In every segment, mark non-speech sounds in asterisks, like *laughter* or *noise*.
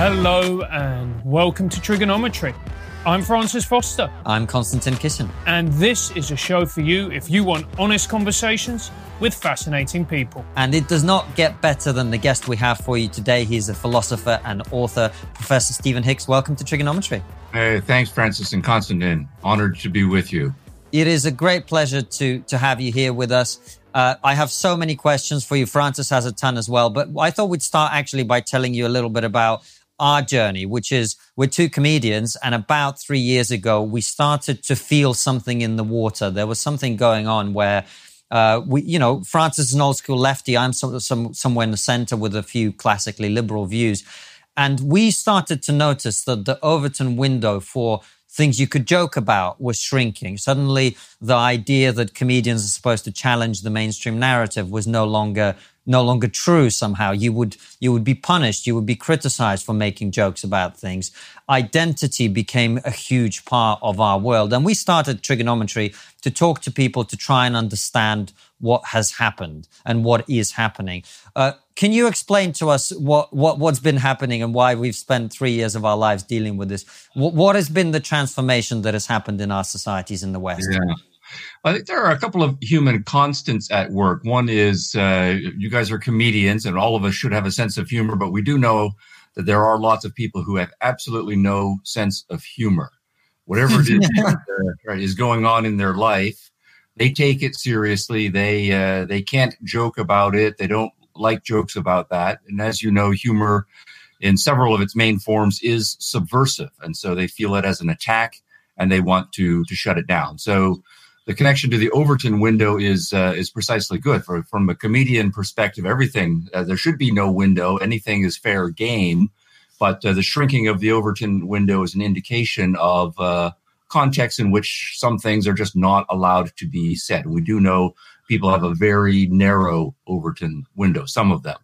Hello and welcome to Triggernometry. I'm Francis Foster. I'm Konstantin Kisin. And this is a show for you if you want honest conversations with fascinating people. And it does not get better than the guest we have for you today. He's a philosopher and author, Professor Stephen Hicks. Welcome to Triggernometry. Hey, thanks, Francis and Konstantin. Honored to be with you. It is a great pleasure to to have you here with us. Uh, I have so many questions for you. Francis has a ton as well, but I thought we'd start actually by telling you a little bit about our journey, which is we're two comedians. And about three years ago, we started to feel something in the water. There was something going on where uh, we, you know, Francis is an old school lefty. I'm some, some, somewhere in the center with a few classically liberal views. And we started to notice that the Overton window for things you could joke about was shrinking. Suddenly, the idea that comedians are supposed to challenge the mainstream narrative was no longer no longer true somehow. You would, you would be punished. You would be criticized for making jokes about things. Identity became a huge part of our world. And we started Triggernometry to talk to people to try and understand what has happened and what is happening. Uh, can you explain to us what, what, what's been happening and why we've spent three years of our lives dealing with this? What, what has been the transformation that has happened in our societies in the West? Yeah. I think there are a couple of human constants at work. One is uh, you guys are comedians, and all of us should have a sense of humor, but we do know that there are lots of people who have absolutely no sense of humor. Whatever it is, *laughs* uh, right, is going on in their life, they take it seriously. They uh, they can't joke about it. They don't like jokes about that. And as you know, humor in several of its main forms is subversive, and so they feel it as an attack, and they want to to shut it down. So the connection to the Overton window is uh, is precisely good. For, from a comedian perspective, everything uh, there should be no window. Anything is fair game, but uh, the shrinking of the Overton window is an indication of uh, context in which some things are just not allowed to be said. We do know people have a very narrow Overton window. Some of them.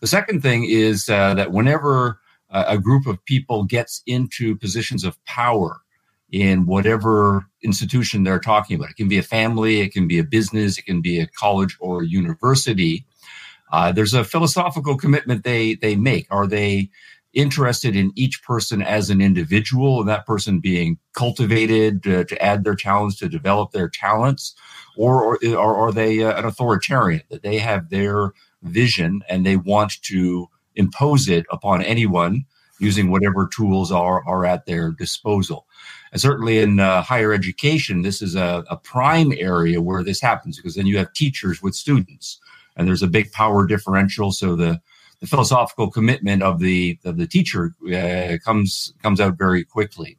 The second thing is uh, that whenever a group of people gets into positions of power in whatever institution they're talking about. It can be a family, it can be a business, it can be a college or a university. Uh, there's a philosophical commitment they they make. Are they interested in each person as an individual and that person being cultivated uh, to add their talents to develop their talents or, or, or are they uh, an authoritarian that they have their vision and they want to impose it upon anyone using whatever tools are, are at their disposal and certainly in uh, higher education, this is a, a prime area where this happens because then you have teachers with students, and there's a big power differential. So the the philosophical commitment of the of the teacher uh, comes comes out very quickly.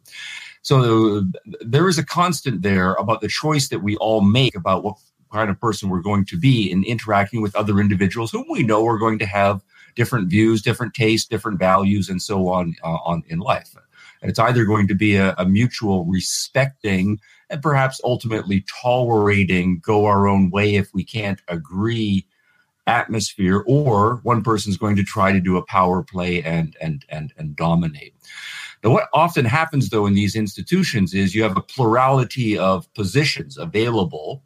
So there is a constant there about the choice that we all make about what kind of person we're going to be in interacting with other individuals whom we know are going to have different views, different tastes, different values, and so on uh, on in life. And it's either going to be a, a mutual respecting and perhaps ultimately tolerating go our own way if we can't agree atmosphere or one person's going to try to do a power play and and and and dominate now what often happens though in these institutions is you have a plurality of positions available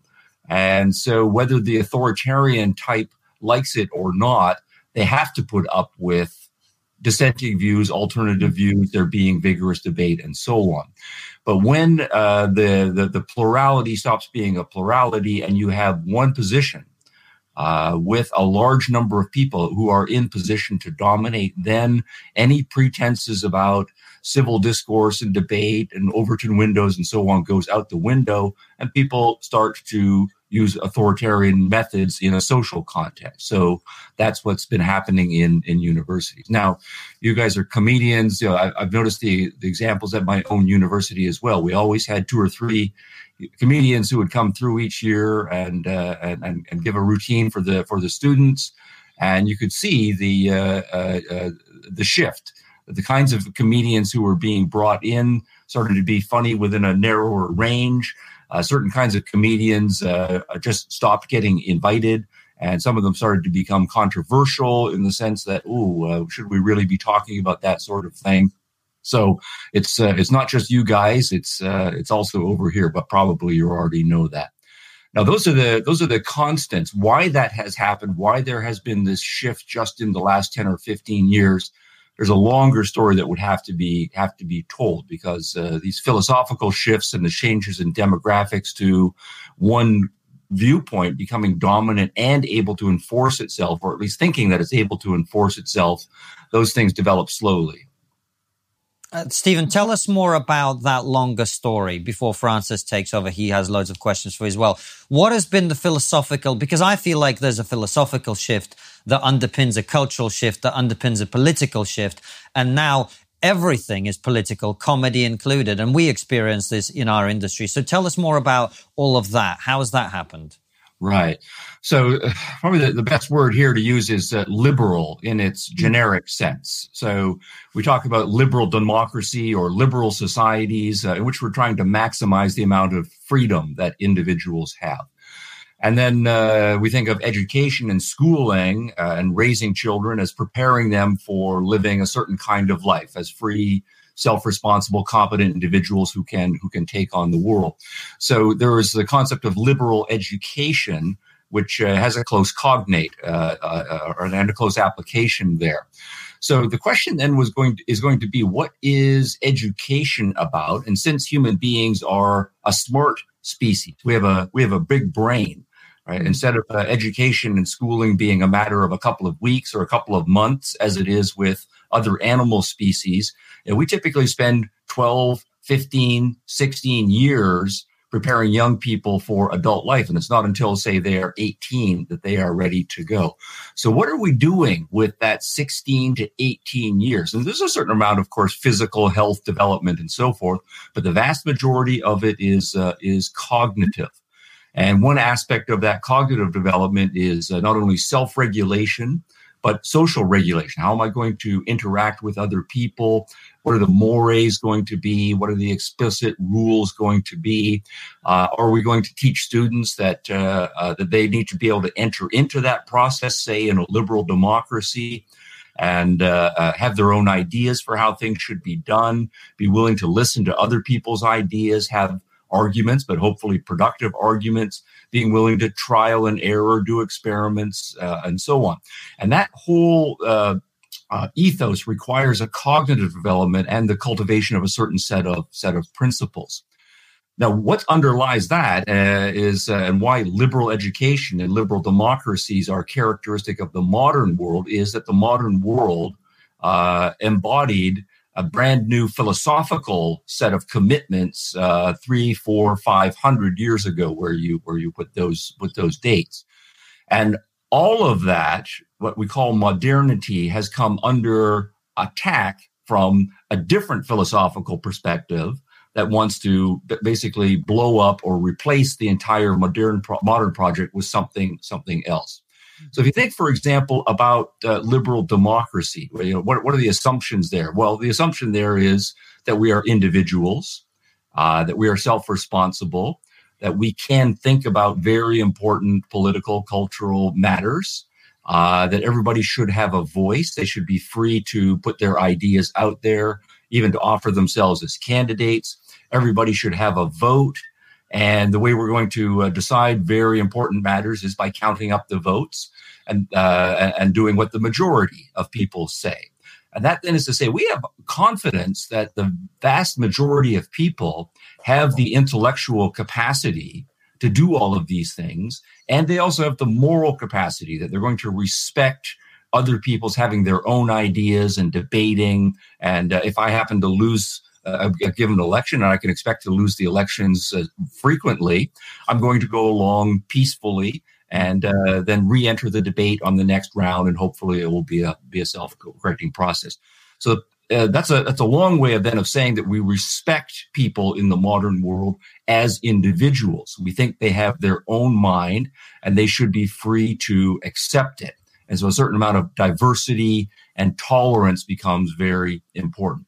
and so whether the authoritarian type likes it or not they have to put up with dissenting views, alternative views, there being vigorous debate, and so on. But when uh, the, the, the plurality stops being a plurality, and you have one position uh, with a large number of people who are in position to dominate, then any pretenses about civil discourse and debate and Overton windows and so on goes out the window, and people start to use authoritarian methods in a social context. So that's what's been happening in, in universities. Now, you guys are comedians. You know, I, have noticed the, the examples at my own university as well. We always had two or three comedians who would come through each year and, uh, and, and, give a routine for the, for the students. And you could see the, uh, uh, uh the shift. The kinds of comedians who were being brought in started to be funny within a narrower range uh, certain kinds of comedians uh, just stopped getting invited, and some of them started to become controversial in the sense that, oh, uh, should we really be talking about that sort of thing? So it's uh, it's not just you guys; it's uh, it's also over here. But probably you already know that. Now, those are the those are the constants. Why that has happened? Why there has been this shift just in the last ten or fifteen years? There's a longer story that would have to be have to be told because uh, these philosophical shifts and the changes in demographics to one viewpoint becoming dominant and able to enforce itself, or at least thinking that it's able to enforce itself, those things develop slowly. Uh, Stephen, tell us more about that longer story before Francis takes over. He has loads of questions for you as well. What has been the philosophical? Because I feel like there's a philosophical shift that underpins a cultural shift, that underpins a political shift. And now everything is political, comedy included. And we experience this in our industry. So tell us more about all of that. How has that happened? Right. So, uh, probably the, the, best word here to use is uh, liberal in its mm-hmm. generic sense. So, we talk about liberal democracy or liberal societies uh, in which we're trying to maximize the amount of freedom that individuals have. And then uh, we think of education and schooling uh, and raising children as preparing them for living a certain kind of life as free, self-responsible, competent individuals who can who can take on the world. So there is the concept of liberal education, which uh, has a close cognate uh, uh, uh and a close application there. So the question then was going to, is going to be what is education about? And since human beings are a smart species, we have a we have a big brain right? Instead of uh, education and schooling being a matter of a couple of weeks or a couple of months, as it is with other animal species, you know, we typically spend 12, 15, 16 years preparing young people for adult life. And it's not until, say, they are 18 that they are ready to go. So, what are we doing with that 16 to 18 years? And there's a certain amount, of course, physical health development and so forth, but the vast majority of it is, uh, is cognitive. And one aspect of that cognitive development is uh, not only self regulation, but social regulation. How am I going to interact with other people? What are the mores going to be? What are the explicit rules going to be? Uh, are we going to teach students that uh, uh, that they need to be able to enter into that process, say in a liberal democracy? and uh, uh, have their own ideas for how things should be done, be willing to listen to other people's ideas, have arguments, but hopefully productive arguments, being willing to trial and error, do experiments, uh, and so on. And that whole uh, uh, ethos requires a cognitive development and the cultivation of a certain set of set of principles. Now, what underlies that uh, is, uh, and why liberal education and liberal democracies are characteristic of the modern world, is that the modern world uh, embodied a brand new philosophical set of commitments uh, three, four, five hundred years ago, where you where you put those put those dates, and all of that, what we call modernity, has come under attack from a different philosophical perspective that wants to basically blow up or replace the entire modern pro- modern project with something something else. So if you think, for example, about uh, liberal democracy, you know, what, what are the assumptions there? Well, the assumption there is that we are individuals, uh, that we are self-responsible, that we can think about very important political, cultural matters, uh, that everybody should have a voice. They should be free to put their ideas out there, even to offer themselves as candidates. Everybody should have a vote. And the way we're going to uh, decide very important matters is by counting up the votes and uh, and doing what the majority of people say. And that then is to say, we have confidence that the vast majority of people have the intellectual capacity to do all of these things. And they also have the moral capacity that they're going to respect other people's having their own ideas and debating. And uh, if I happen to lose a, a given election, and I can expect to lose the elections uh, frequently, I'm going to go along peacefully and uh, then re-enter the debate on the next round, and hopefully it will be a be a self-correcting process. So uh, that's a that's a long way of then of saying that we respect people in the modern world as individuals. We think they have their own mind, and they should be free to accept it. And so a certain amount of diversity and tolerance becomes very important.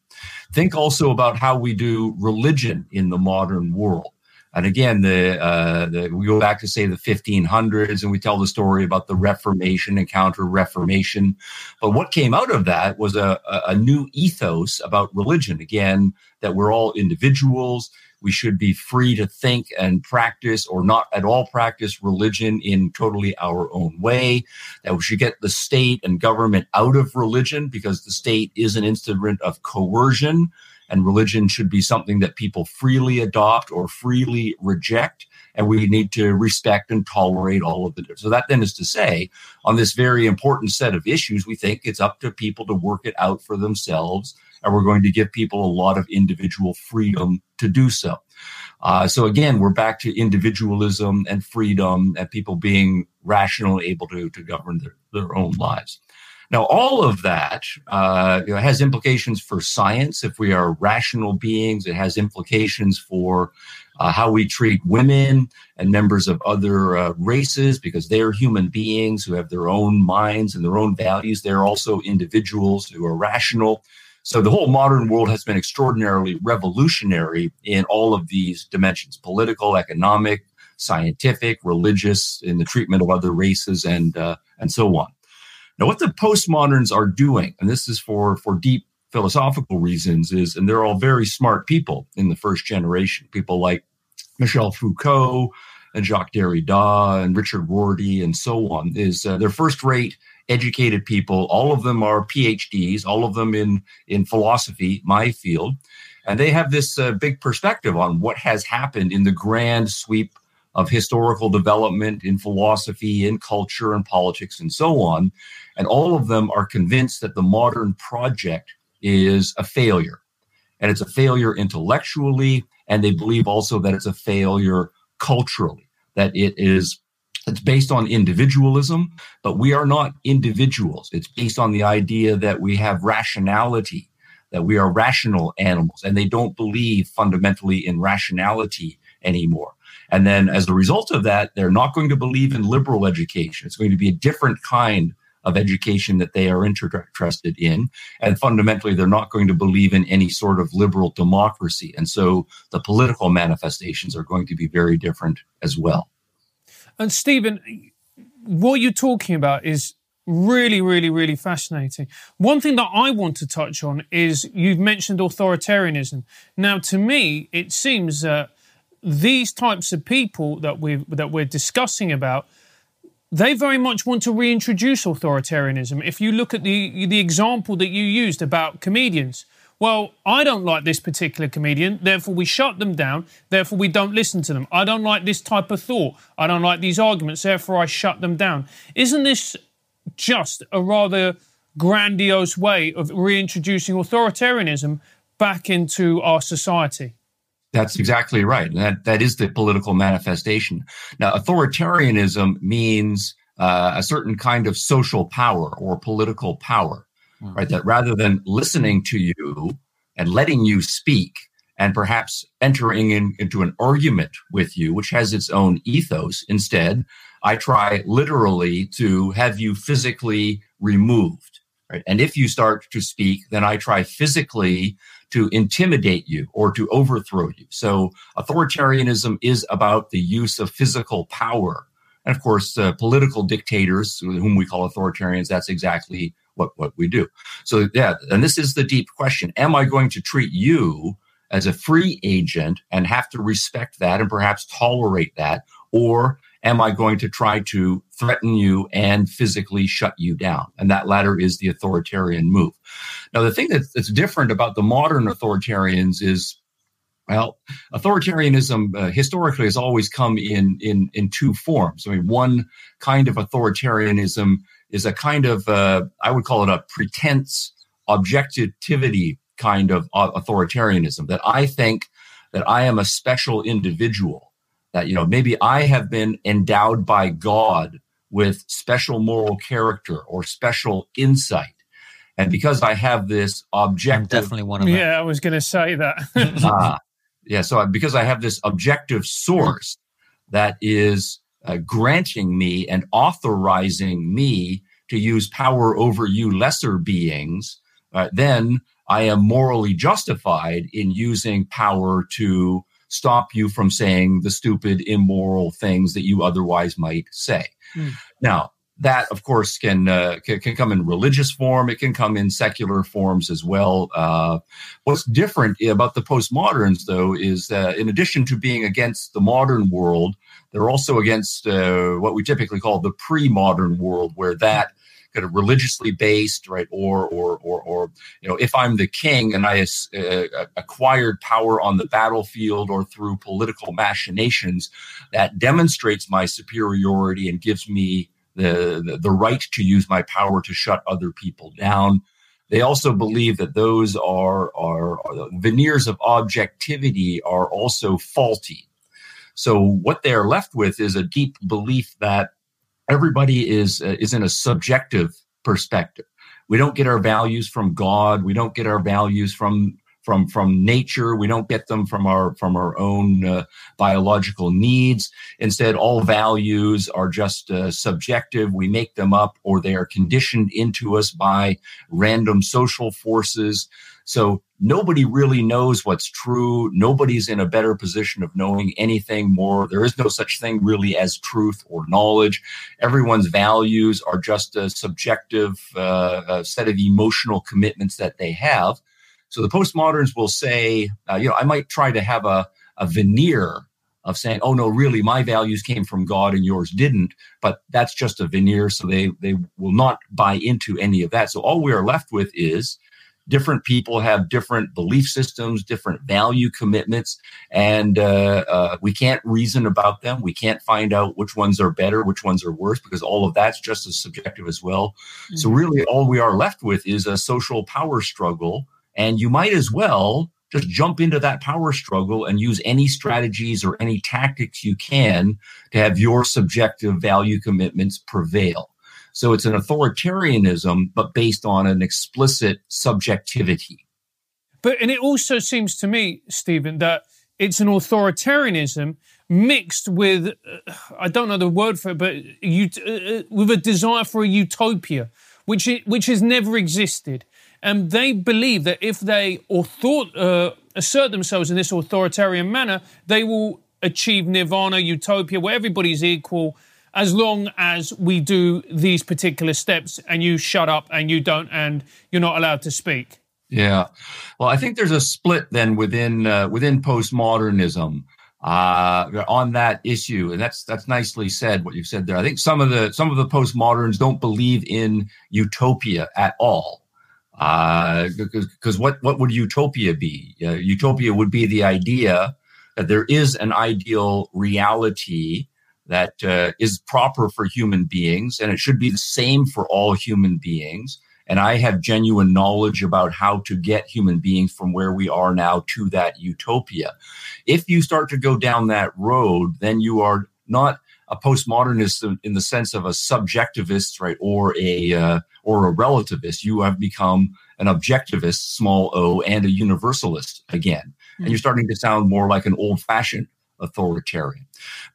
Think also about how we do religion in the modern world. And again, the, uh, the, we go back to say the 1500s, and we tell the story about the Reformation and Counter-Reformation. But what came out of that was a, a new ethos about religion. Again, that we're all individuals. We should be free to think and practice or not at all practice religion in totally our own way. That we should get the state and government out of religion because the state is an instrument of coercion and religion should be something that people freely adopt or freely reject and we need to respect and tolerate all of the so that then is to say on this very important set of issues we think it's up to people to work it out for themselves and we're going to give people a lot of individual freedom to do so uh, so again we're back to individualism and freedom and people being rational able to, to govern their, their own lives now, all of that uh, you know, has implications for science. If we are rational beings, it has implications for uh, how we treat women and members of other uh, races because they're human beings who have their own minds and their own values. They're also individuals who are rational. So the whole modern world has been extraordinarily revolutionary in all of these dimensions political, economic, scientific, religious, in the treatment of other races, and, uh, and so on. Now, what the postmoderns are doing, and this is for, for deep philosophical reasons, is, and they're all very smart people in the first generation, people like Michel Foucault and Jacques Derrida and Richard Rorty and so on, is uh, they're first rate educated people. All of them are PhDs, all of them in, in philosophy, my field. And they have this uh, big perspective on what has happened in the grand sweep of historical development in philosophy, in culture, and politics, and so on. And all of them are convinced that the modern project is a failure. And it's a failure intellectually, and they believe also that it's a failure culturally, that it is it's based on individualism, but we are not individuals. It's based on the idea that we have rationality, that we are rational animals, and they don't believe fundamentally in rationality anymore. And then as a result of that, they're not going to believe in liberal education. It's going to be a different kind of education that they are interested in. And fundamentally, they're not going to believe in any sort of liberal democracy. And so the political manifestations are going to be very different as well. And Stephen, what you're talking about is really, really, really fascinating. One thing that I want to touch on is you've mentioned authoritarianism. Now, to me, it seems that these types of people that we that we're discussing about they very much want to reintroduce authoritarianism. If you look at the the example that you used about comedians, well, I don't like this particular comedian, therefore we shut them down, therefore we don't listen to them. I don't like this type of thought, I don't like these arguments, therefore I shut them down. Isn't this just a rather grandiose way of reintroducing authoritarianism back into our society? That's exactly right. That that is the political manifestation. Now, authoritarianism means uh, a certain kind of social power or political power, mm-hmm. right? That rather than listening to you and letting you speak and perhaps entering in, into an argument with you, which has its own ethos, instead, I try literally to have you physically removed. Right? And if you start to speak, then I try physically to intimidate you or to overthrow you. So authoritarianism is about the use of physical power. And of course, uh, political dictators, whom we call authoritarians, that's exactly what, what we do. So, yeah, and this is the deep question Am I going to treat you as a free agent and have to respect that and perhaps tolerate that? Or am I going to try to threaten you and physically shut you down? And that latter is the authoritarian move. Now, the thing that's, that's different about the modern authoritarians is well, authoritarianism uh, historically has always come in, in in two forms. I mean, one kind of authoritarianism is a kind of uh, I would call it a pretense objectivity kind of uh, authoritarianism that I think that I am a special individual that you know maybe i have been endowed by god with special moral character or special insight. And because i have this objective I'm definitely one of them. Yeah i was going to say that. Uh, *laughs* yeah so because i have this objective source that is uh, granting me and authorizing me to use power over you lesser beings uh, then i am morally justified in using power to stop you from saying the stupid, immoral things that you otherwise might say. Mm. Now, that, of course, can, uh, can, can come in religious form. It can come in secular forms as well. Uh, what's different about the postmoderns, though, is that in addition to being against the modern world, they're also against uh, what we typically call the pre-modern world, where that kind of religiously based, right? Or, or, or, or, you know, if I'm the king and I uh, acquired power on the battlefield or through political machinations, that demonstrates my superiority and gives me the, the, the right to use my power to shut other people down. They also believe that those are, are, are veneers of objectivity are also faulty. So what they're left with is a deep belief that everybody is uh, is in a subjective perspective. We don't get our values from God. We don't get our values from from from nature. We don't get them from our from our own uh, biological needs. Instead, all values are just uh, subjective. We make them up, or they are conditioned into us by random social forces. So nobody really knows what's true. Nobody's in a better position of knowing anything more. There is no such thing really as truth or knowledge. Everyone's values are just a subjective uh, a set of emotional commitments that they have. So the postmoderns will say, uh, you know, I might try to have a, a veneer of saying, oh no, really, my values came from God and yours didn't. But that's just a veneer. So they, they will not buy into any of that. So all we are left with is different people have different belief systems, different value commitments, and uh, uh, we can't reason about them. We can't find out which ones are better, which ones are worse, because all of that's just as subjective as well. Mm-hmm. So, really, all we are left with is a social power struggle. And you might as well just jump into that power struggle and use any strategies or any tactics you can to have your subjective value commitments prevail. So it's an authoritarianism, but based on an explicit subjectivity. But, and it also seems to me, Stephen, that it's an authoritarianism mixed with, uh, I don't know the word for it, but uh, uh, with a desire for a utopia, which, it, which has never existed. And they believe that if they author, uh, assert themselves in this authoritarian manner, they will achieve nirvana, utopia, where everybody's equal as long as we do these particular steps and you shut up and you don't and you're not allowed to speak. Yeah. Well i think there's a split then within uh, within postmodernism uh, on that issue. And that's that's nicely said what you've said there. I think some of the some of the postmoderns don't believe in utopia at all because uh, what what would utopia be? Uh, utopia would be the idea that there is an ideal reality that uh, is proper for human beings, and it should be the same for all human beings. And I have genuine knowledge about how to get human beings from where we are now to that utopia. If you start to go down that road, then you are not a postmodernist in the sense of a subjectivist, right, or a uh, or a relativist. You have become an objectivist, small o, and a universalist again, mm-hmm. and hmm. you're starting to sound more like an old-fashioned authoritarian.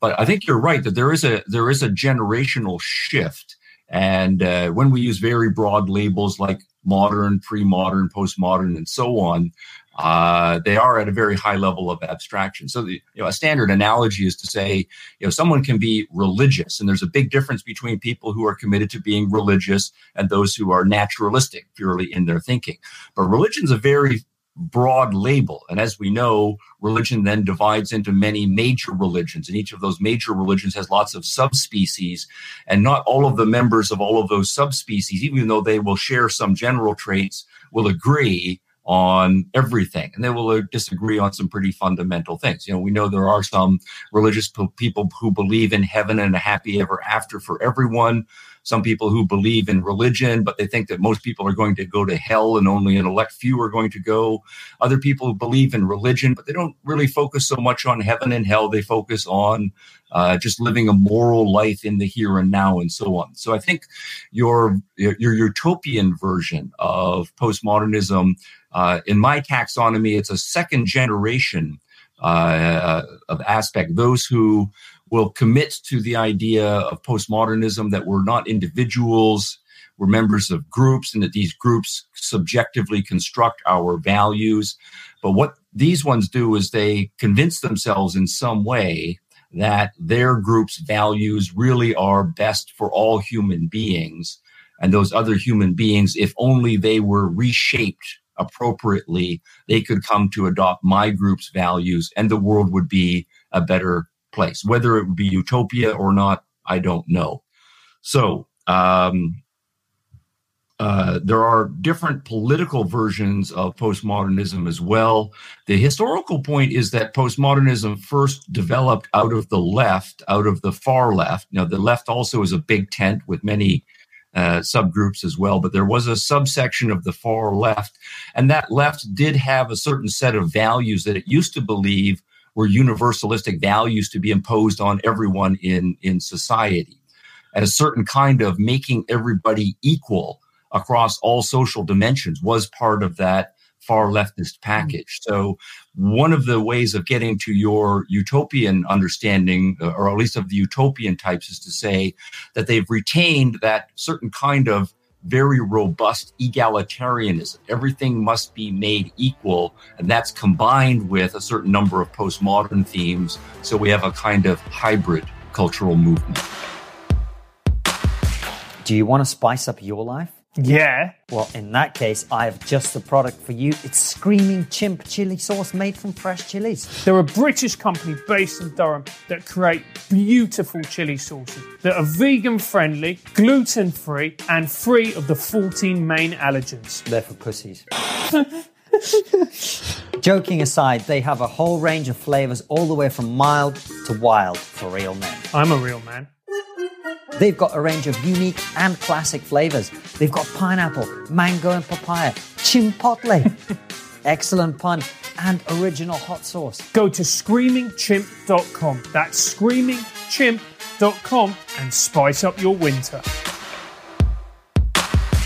But I think you're right that there is a there is a generational shift, and uh, when we use very broad labels like modern, pre-modern, postmodern, and so on, uh, they are at a very high level of abstraction. So, the, you know, a standard analogy is to say, you know, someone can be religious, and there's a big difference between people who are committed to being religious and those who are naturalistic, purely in their thinking. But religion's a very broad label. And as we know, religion then divides into many major religions, and each of those major religions has lots of subspecies. And not all of the members of all of those subspecies, even though they will share some general traits, will agree on everything and they will uh, disagree on some pretty fundamental things. You know, we know there are some religious people who believe in heaven and a happy ever after for everyone some people who believe in religion, but they think that most people are going to go to hell and only an elect few are going to go. Other people who believe in religion, but they don't really focus so much on heaven and hell. They focus on uh, just living a moral life in the here and now and so on. So I think your your utopian version of postmodernism, uh, in my taxonomy, it's a second generation uh, of aspect. Those who will commit to the idea of postmodernism that we're not individuals, we're members of groups, and that these groups subjectively construct our values. But what these ones do is they convince themselves in some way that their group's values really are best for all human beings. And those other human beings, if only they were reshaped appropriately, they could come to adopt my group's values and the world would be a better place. Whether it would be utopia or not, I don't know. So, um, uh, there are different political versions of postmodernism as well. The historical point is that postmodernism first developed out of the left, out of the far left. Now, the left also is a big tent with many uh, subgroups as well, but there was a subsection of the far left, and that left did have a certain set of values that it used to believe were universalistic values to be imposed on everyone in, in society. And a certain kind of making everybody equal across all social dimensions was part of that far leftist package. So, one of the ways of getting to your utopian understanding, or at least of the utopian types, is to say that they've retained that certain kind of very robust egalitarianism. Everything must be made equal, and that's combined with a certain number of postmodern themes. So, we have a kind of hybrid cultural movement. Do you want to spice up your life? Yeah. Well, in that case, I have just the product for you. It's Screaming Chimp chili sauce made from fresh chilies. They're a British company based in Durham that create beautiful chili sauces that are vegan friendly, gluten free, and free of the 14 main allergens. They're for pussies. *laughs* Joking aside, they have a whole range of flavors all the way from mild to wild for real men. I'm a real man. They've got a range of unique and classic flavors. They've got pineapple, mango, and papaya, chipotle, *laughs* excellent pun, and original hot sauce. Go to screamingchimp.com. That's screamingchimp.com and spice up your winter.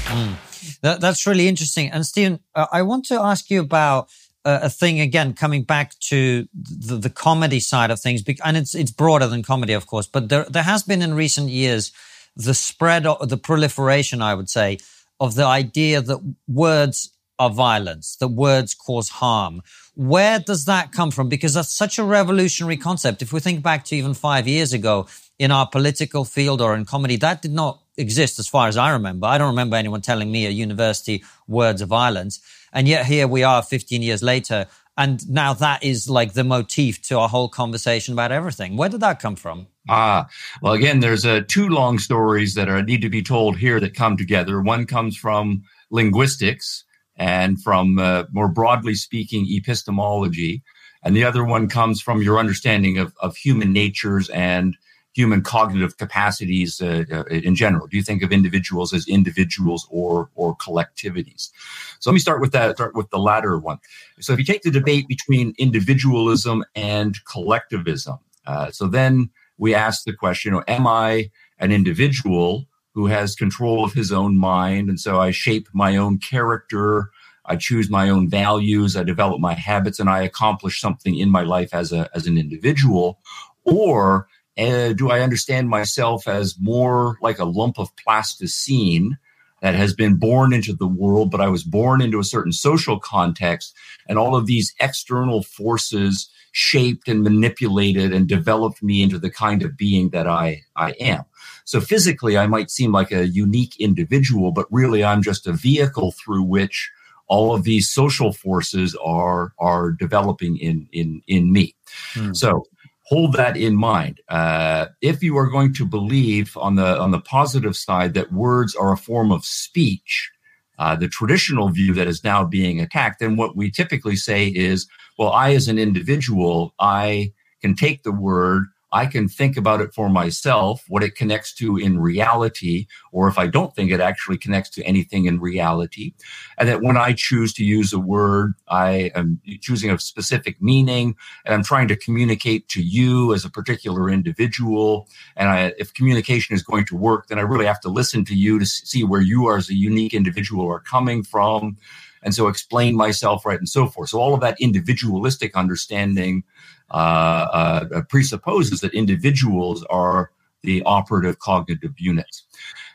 Mm. That, that's really interesting. And Stephen, uh, I want to ask you about a thing again, coming back to the, the, comedy side of things, and it's it's broader than comedy, of course. But there there has been in recent years the spread of the proliferation, I would say, of the idea that words are violence, that words cause harm. Where does that come from? Because that's such a revolutionary concept. If we think back to even five years ago in our political field or in comedy, that did not exist as far as I remember. I don't remember anyone telling me at university words of violence. And yet here we are 15 years later. And now that is like the motif to our whole conversation about everything. Where did that come from? Ah, well, again, there's uh, two long stories that are need to be told here that come together. One comes from linguistics and from uh, more broadly speaking epistemology, and the other one comes from your understanding of, of human natures and human cognitive capacities uh, uh, in general? Do you think of individuals as individuals or or collectivities? So let me start with that. Start with the latter one. So if you take the debate between individualism and collectivism, uh, so then we ask the question: you know, Am I an individual who has control of his own mind, and so I shape my own character? I choose my own values, I develop my habits, and I accomplish something in my life as a as an individual, or uh, do I understand myself as more like a lump of plasticine that has been born into the world, but I was born into a certain social context, and all of these external forces shaped and manipulated and developed me into the kind of being that I, I am. So physically, I might seem like a unique individual, but really I'm just a vehicle through which all of these social forces are are developing in in in me. Hmm. So hold that in mind. Uh, if you are going to believe on the on the positive side that words are a form of speech, uh, the traditional view that is now being attacked, then what we typically say is, well, I as an individual, I can take the word I can think about it for myself, what it connects to in reality, or if I don't think it actually connects to anything in reality. And that when I choose to use a word, I am choosing a specific meaning and I'm trying to communicate to you as a particular individual. And I, if communication is going to work, then I really have to listen to you to see where you are as a unique individual are coming from. And so explain myself right and so forth. So all of that individualistic understanding uh, uh, presupposes that individuals are the operative cognitive units.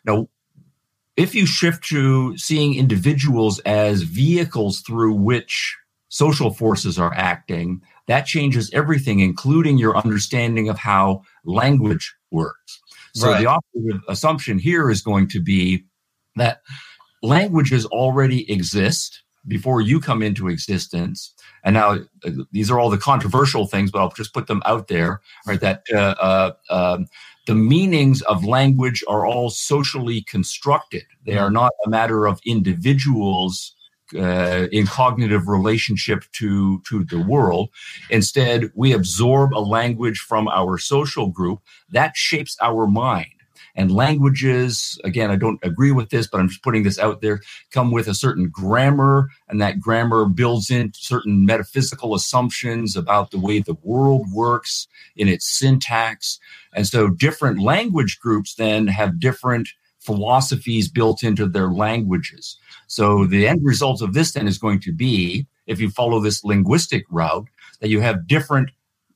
Now, if you shift to seeing individuals as vehicles through which social forces are acting, that changes everything, including your understanding of how language works. So right. the operative assumption here is going to be that languages already exist before you come into existence. And now uh, these are all the controversial things, but I'll just put them out there. Right, that uh, uh, um, the meanings of language are all socially constructed. They are not a matter of individuals uh, in cognitive relationship to to the world. Instead, we absorb a language from our social group that shapes our mind. And languages, again, I don't agree with this, but I'm just putting this out there, come with a certain grammar, and that grammar builds in certain metaphysical assumptions about the way the world works in its syntax. And so different language groups then have different philosophies built into their languages. So the end result of this then is going to be, if you follow this linguistic route, that you have different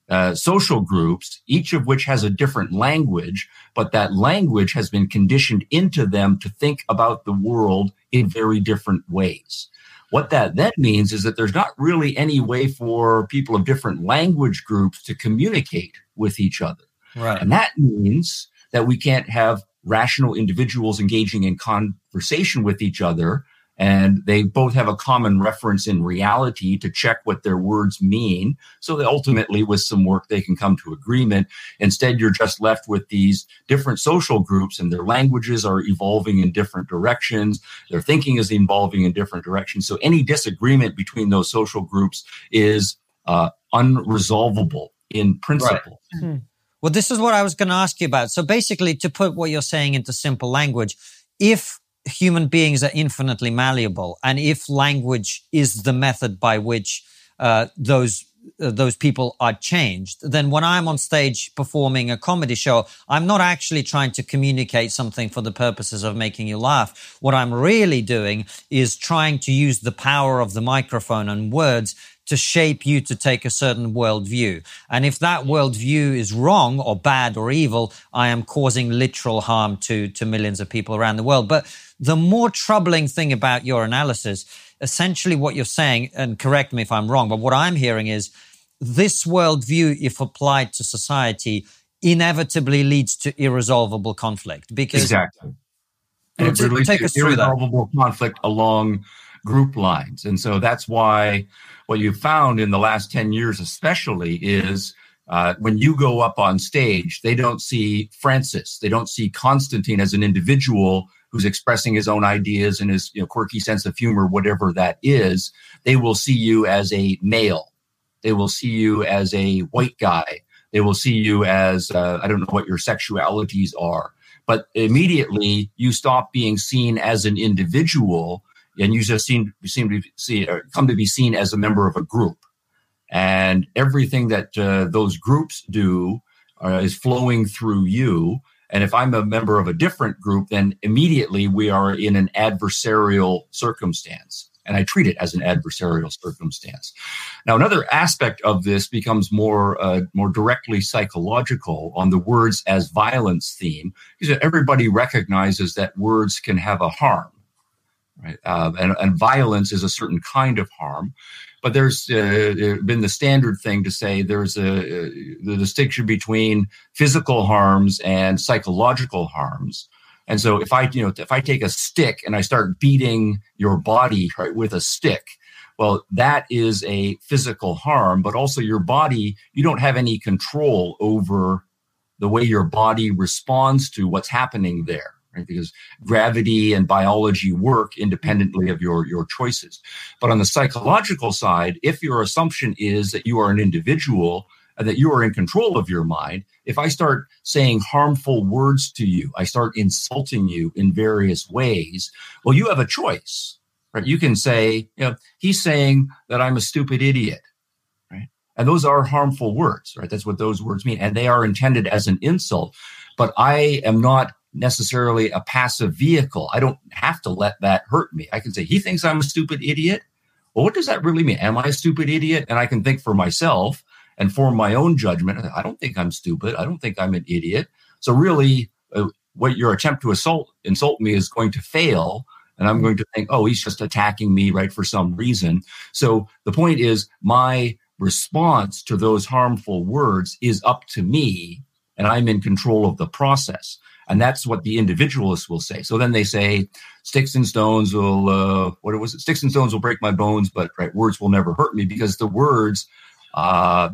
uh, social groups, each of which has a different language, but that language has been conditioned into them to think about the world in very different ways. What that then means is that there's not really any way for people of different language groups to communicate with each other. Right. And that means that we can't have rational individuals engaging in conversation with each other and they both have a common reference in reality to check what their words mean. So ultimately, with some work, they can come to agreement. Instead, you're just left with these different social groups and their languages are evolving in different directions. Their thinking is evolving in different directions. So any disagreement between those social groups is uh, unresolvable in principle. Right. Mm-hmm. Well, this is what I was going to ask you about. So basically, to put what you're saying into simple language, if human beings are infinitely malleable, and if language is the method by which uh, those uh, those people are changed, then when I'm on stage performing a comedy show, I'm not actually trying to communicate something for the purposes of making you laugh. What I'm really doing is trying to use the power of the microphone and words to shape you to take a certain worldview. And if that worldview is wrong or bad or evil, I am causing literal harm to, to millions of people around the world. But the more troubling thing about your analysis, essentially what you're saying, and correct me if I'm wrong, but what I'm hearing is this worldview, if applied to society, inevitably leads to irresolvable conflict. Because exactly. It leads take to us irresolvable conflict along group lines. And so that's why what you've found in the last 10 years, especially, is uh, when you go up on stage, they don't see Francis, they don't see Konstantin as an individual who's expressing his own ideas and his you know, quirky sense of humor, whatever that is. They will see you as a male. They will see you as a white guy. They will see you as uh, I don't know what your sexualities are, but immediately you stop being seen as an individual and you just seem seem to see or come to be seen as a member of a group, and everything that uh, those groups do uh, is flowing through you. And if I'm a member of a different group, then immediately we are in an adversarial circumstance. And I treat it as an adversarial circumstance. Now, another aspect of this becomes more uh, more directly psychological on the words as violence theme, because everybody recognizes that words can have a harm right? Uh, and, and, violence is a certain kind of harm. But there's uh, been the standard thing to say there's a uh, the distinction between physical harms and psychological harms. And so if I you know if I take a stick and I start beating your body right with a stick, well that is a physical harm, but also your body you don't have any control over the way your body responds to what's happening there right? Because gravity and biology work independently of your, your choices. But on the psychological side, if your assumption is that you are an individual and that you are in control of your mind, if I start saying harmful words to you, I start insulting you in various ways, well, you have a choice, right? You can say, you know, he's saying that I'm a stupid idiot. Right? And those are harmful words, right? That's what those words mean. And they are intended as an insult. But I am not necessarily a passive vehicle. I don't have to let that hurt me. I can say, he thinks I'm a stupid idiot. Well, what does that really mean? Am I a stupid idiot? And I can think for myself and form my own judgment. I don't think I'm stupid. I don't think I'm an idiot. So really, uh, what your attempt to assault insult me is going to fail And I'm going to think, oh, he's just attacking me, right, for some reason. So the point is, my response to those harmful words is up to me, and I'm in control of the process. And that's what the individualists will say. So then they say, sticks and stones will, uh, what it was it? Sticks and stones will break my bones, but right, words will never hurt me because the words uh,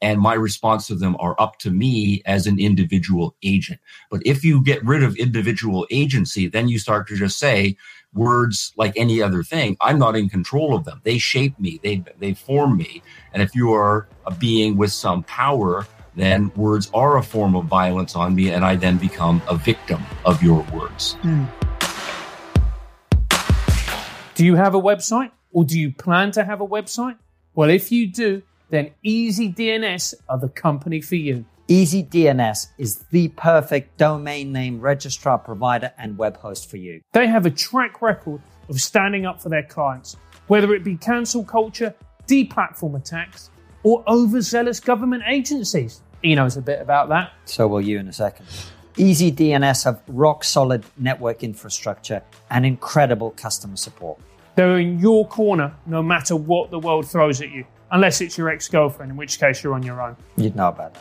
and my response to them are up to me as an individual agent. But if you get rid of individual agency, then you start to just say words like any other thing. I'm not in control of them. They shape me. They they form me. And if you are a being with some power, then words are a form of violence on me, and I then become a victim of your words. Mm. Do you have a website, or do you plan to have a website? Well, if you do then Easy DNS are the company for you. Easy DNS is the perfect domain name registrar provider and web host for you. They have a track record of standing up for their clients, whether it be cancel culture, deplatform attacks, or overzealous government agencies. He knows a bit about that. So will you in a second. EasyDNS have rock solid network infrastructure and incredible customer support. They're in your corner no matter what the world throws at you unless it's your ex girlfriend, in which case you're on your own. You'd know about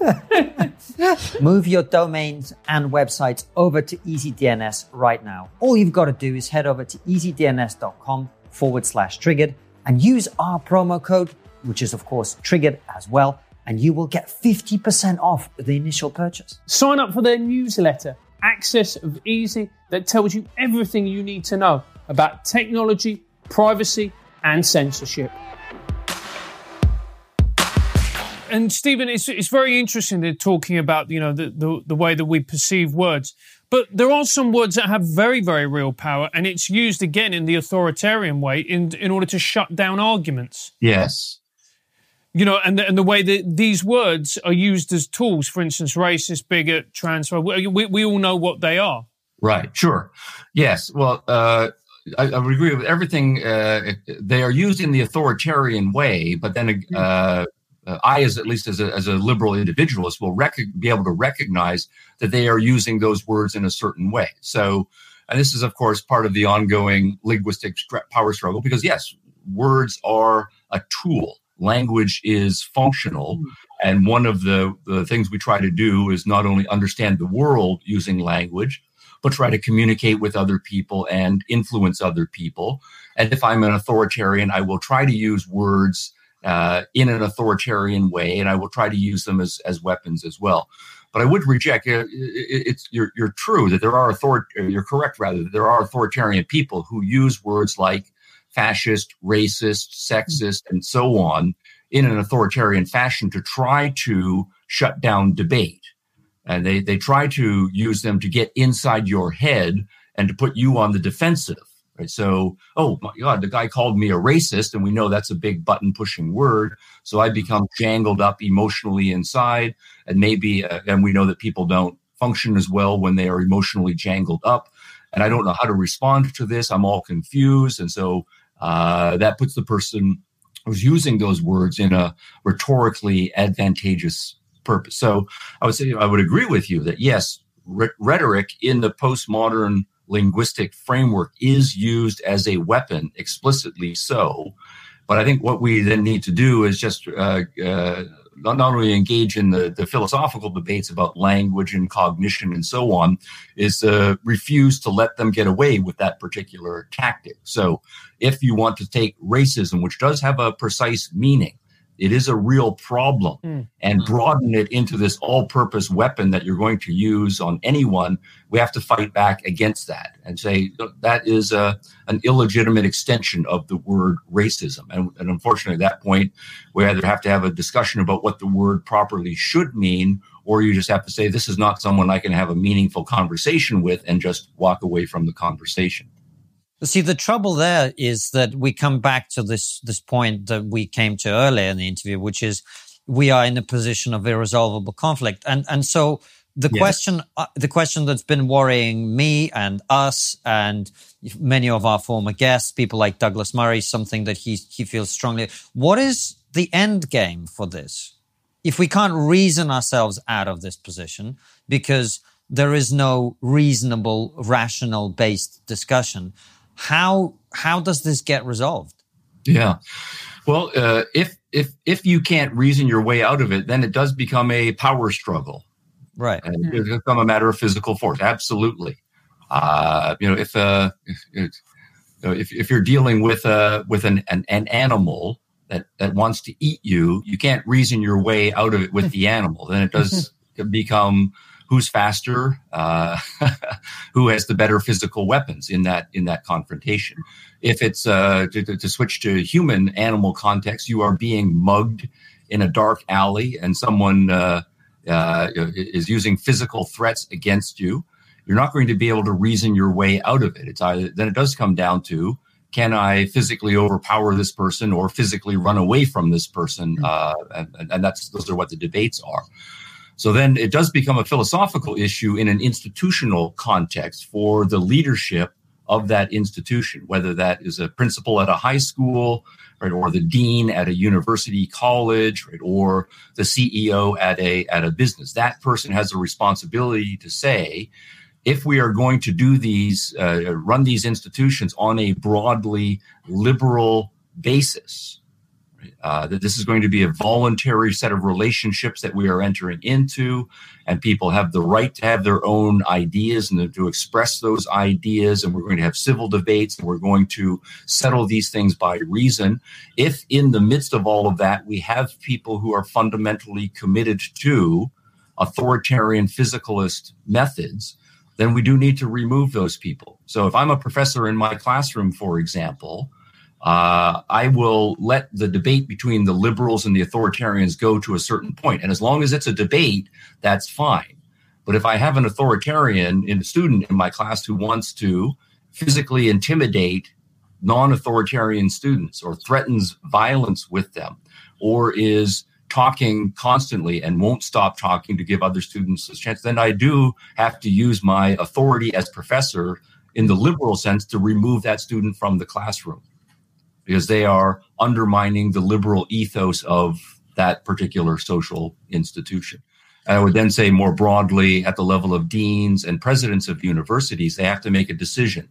that. *laughs* Move your domains and websites over to EasyDNS right now. All you've got to do is head over to easydns.com forward slash triggered and use our promo code, which is of course triggered as well, and you will get 50% off the initial purchase. Sign up for their newsletter, Axis of Easy, that tells you everything you need to know about technology, privacy, and censorship and Stephen, it's it's very interesting they're talking about you know the, the the way that we perceive words, but there are some words that have very very real power, and it's used again in the authoritarian way in in order to shut down arguments. Yes. You know, and the, and the way that these words are used as tools, for instance, racist, bigot, transphobe, we, we, all know what they are. Right. Sure. Yes. Well, uh, I, I, would agree with everything. Uh, they are used in the authoritarian way, but then uh, uh, I, as at least as a, as a liberal individualist, will rec- be able to recognize that they are using those words in a certain way. So, and this is, of course, part of the ongoing linguistic power struggle because, yes, words are a tool. Language is functional. Mm-hmm. And one of the, the things we try to do is not only understand the world using language, but try to communicate with other people and influence other people. And if I'm an authoritarian, I will try to use words uh, in an authoritarian way, and I will try to use them as, as weapons as well. But I would reject it, it's you're, you're true that there are author you're correct rather that there are authoritarian people who use words like fascist, racist, sexist, and so on in an authoritarian fashion to try to shut down debate. And they, they try to use them to get inside your head and to put you on the defensive. Right? So, oh my God, the guy called me a racist, and we know that's a big button pushing word. So I become jangled up emotionally inside, and maybe, uh, and we know that people don't function as well when they are emotionally jangled up. And I don't know how to respond to this. I'm all confused, and so uh, that puts the person who's using those words in a rhetorically advantageous purpose. So I would say I would agree with you that yes, rhetoric in the postmodern linguistic framework is used as a weapon, explicitly so. But I think what we then need to do is just uh, uh, not, only engage in the, the philosophical debates about language and cognition and so on, is uh, refuse to let them get away with that particular tactic. So if you want to take racism, which does have a precise meaning, it is a real problem mm. and hmm. broaden it into this all purpose weapon that you're going to use on anyone, we have to fight back against that and say that is a, an illegitimate extension of the word racism. And, and unfortunately, at that point, we either have to have a discussion about what the word properly should mean, or you just have to say, this is not someone I can have a meaningful conversation with and just walk away from the conversation. See, the trouble there is that we come back to this this point that we came to earlier in the interview, which is we are in a position of irresolvable conflict, and and so the yes. question uh, the question that's been worrying me and us and many of our former guests, people like Douglas Murray, something that he he feels strongly. What is the end game for this? If we can't reason ourselves out of this position, because there is no reasonable, rational based discussion. How, how does this get resolved? Yeah. Well, uh, if, if, if you can't reason your way out of it, then it does become a power struggle. Right. And it become a matter of physical force. Absolutely. Uh, you know, if, uh, if, if, if you're dealing with, uh, with an, an, an animal that, that wants to eat you, you can't reason your way out of it with *laughs* the animal. Then it does *laughs* become who's faster, uh, *laughs* who has the better physical weapons in that in that confrontation. If it's uh, to, to, switch to human animal context, you are being mugged in a dark alley, and someone uh, uh, is using physical threats against you. You're not going to be able to reason your way out of it. It's either then it does come down to can I physically overpower this person or physically run away from this person? Hmm. Uh, and, and, that's those are what the debates are. So then it does become a philosophical issue in an institutional context for the leadership of that institution, whether that is a principal at a high school, right, or the dean at a university college, right, or the CEO at a at a business. That person has a responsibility to say, if we are going to do these, uh, run these institutions on a broadly liberal basis, uh, that this is going to be a voluntary set of relationships that we are entering into, and people have the right to have their own ideas and to express those ideas. And we're going to have civil debates, and we're going to settle these things by reason. If in the midst of all of that, we have people who are fundamentally committed to authoritarian physicalist methods, then we do need to remove those people. So if I'm a professor in my classroom, for example, uh, I will let the debate between the liberals and the authoritarians go to a certain point. And as long as it's a debate, that's fine. But if I have an authoritarian in a student in my class who wants to physically intimidate non authoritarian students or threatens violence with them or is talking constantly and won't stop talking to give other students a chance, then I do have to use my authority as professor in the liberal sense to remove that student from the classroom because they are undermining the liberal ethos of that particular social institution. And I would then say more broadly at the level of deans and presidents of universities, they have to make a decision.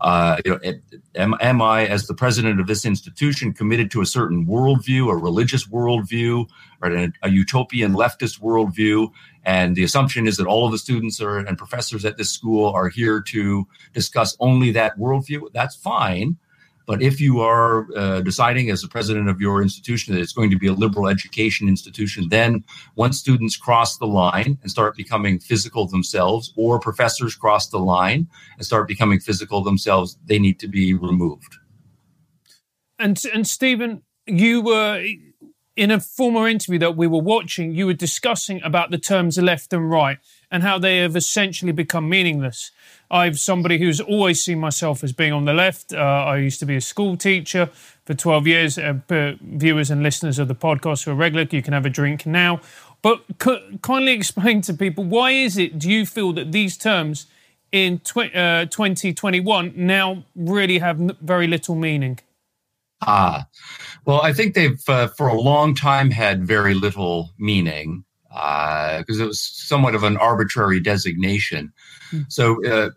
Uh, you know, am, am I, as the president of this institution, committed to a certain worldview, a religious worldview, or a, a utopian leftist worldview? And the assumption is that all of the students are, and professors at this school are here to discuss only that worldview. That's fine. But if you are uh, deciding as the president of your institution that it's going to be a liberal education institution, then once students cross the line and start becoming physical themselves, or professors cross the line and start becoming physical themselves, they need to be removed. And and Stephen, you were in a former interview that we were watching. You were discussing about the terms left and right and how they have essentially become meaningless. I'm somebody who's always seen myself as being on the left. Uh, I used to be a school teacher for 12 years. Uh, viewers and listeners of the podcast who are regular, you can have a drink now. But c- kindly explain to people why is it do you feel that these terms in tw- uh, 2021 now really have n- very little meaning? Ah, well, I think they've uh, for a long time had very little meaning because uh, it was somewhat of an arbitrary designation. Mm. So uh,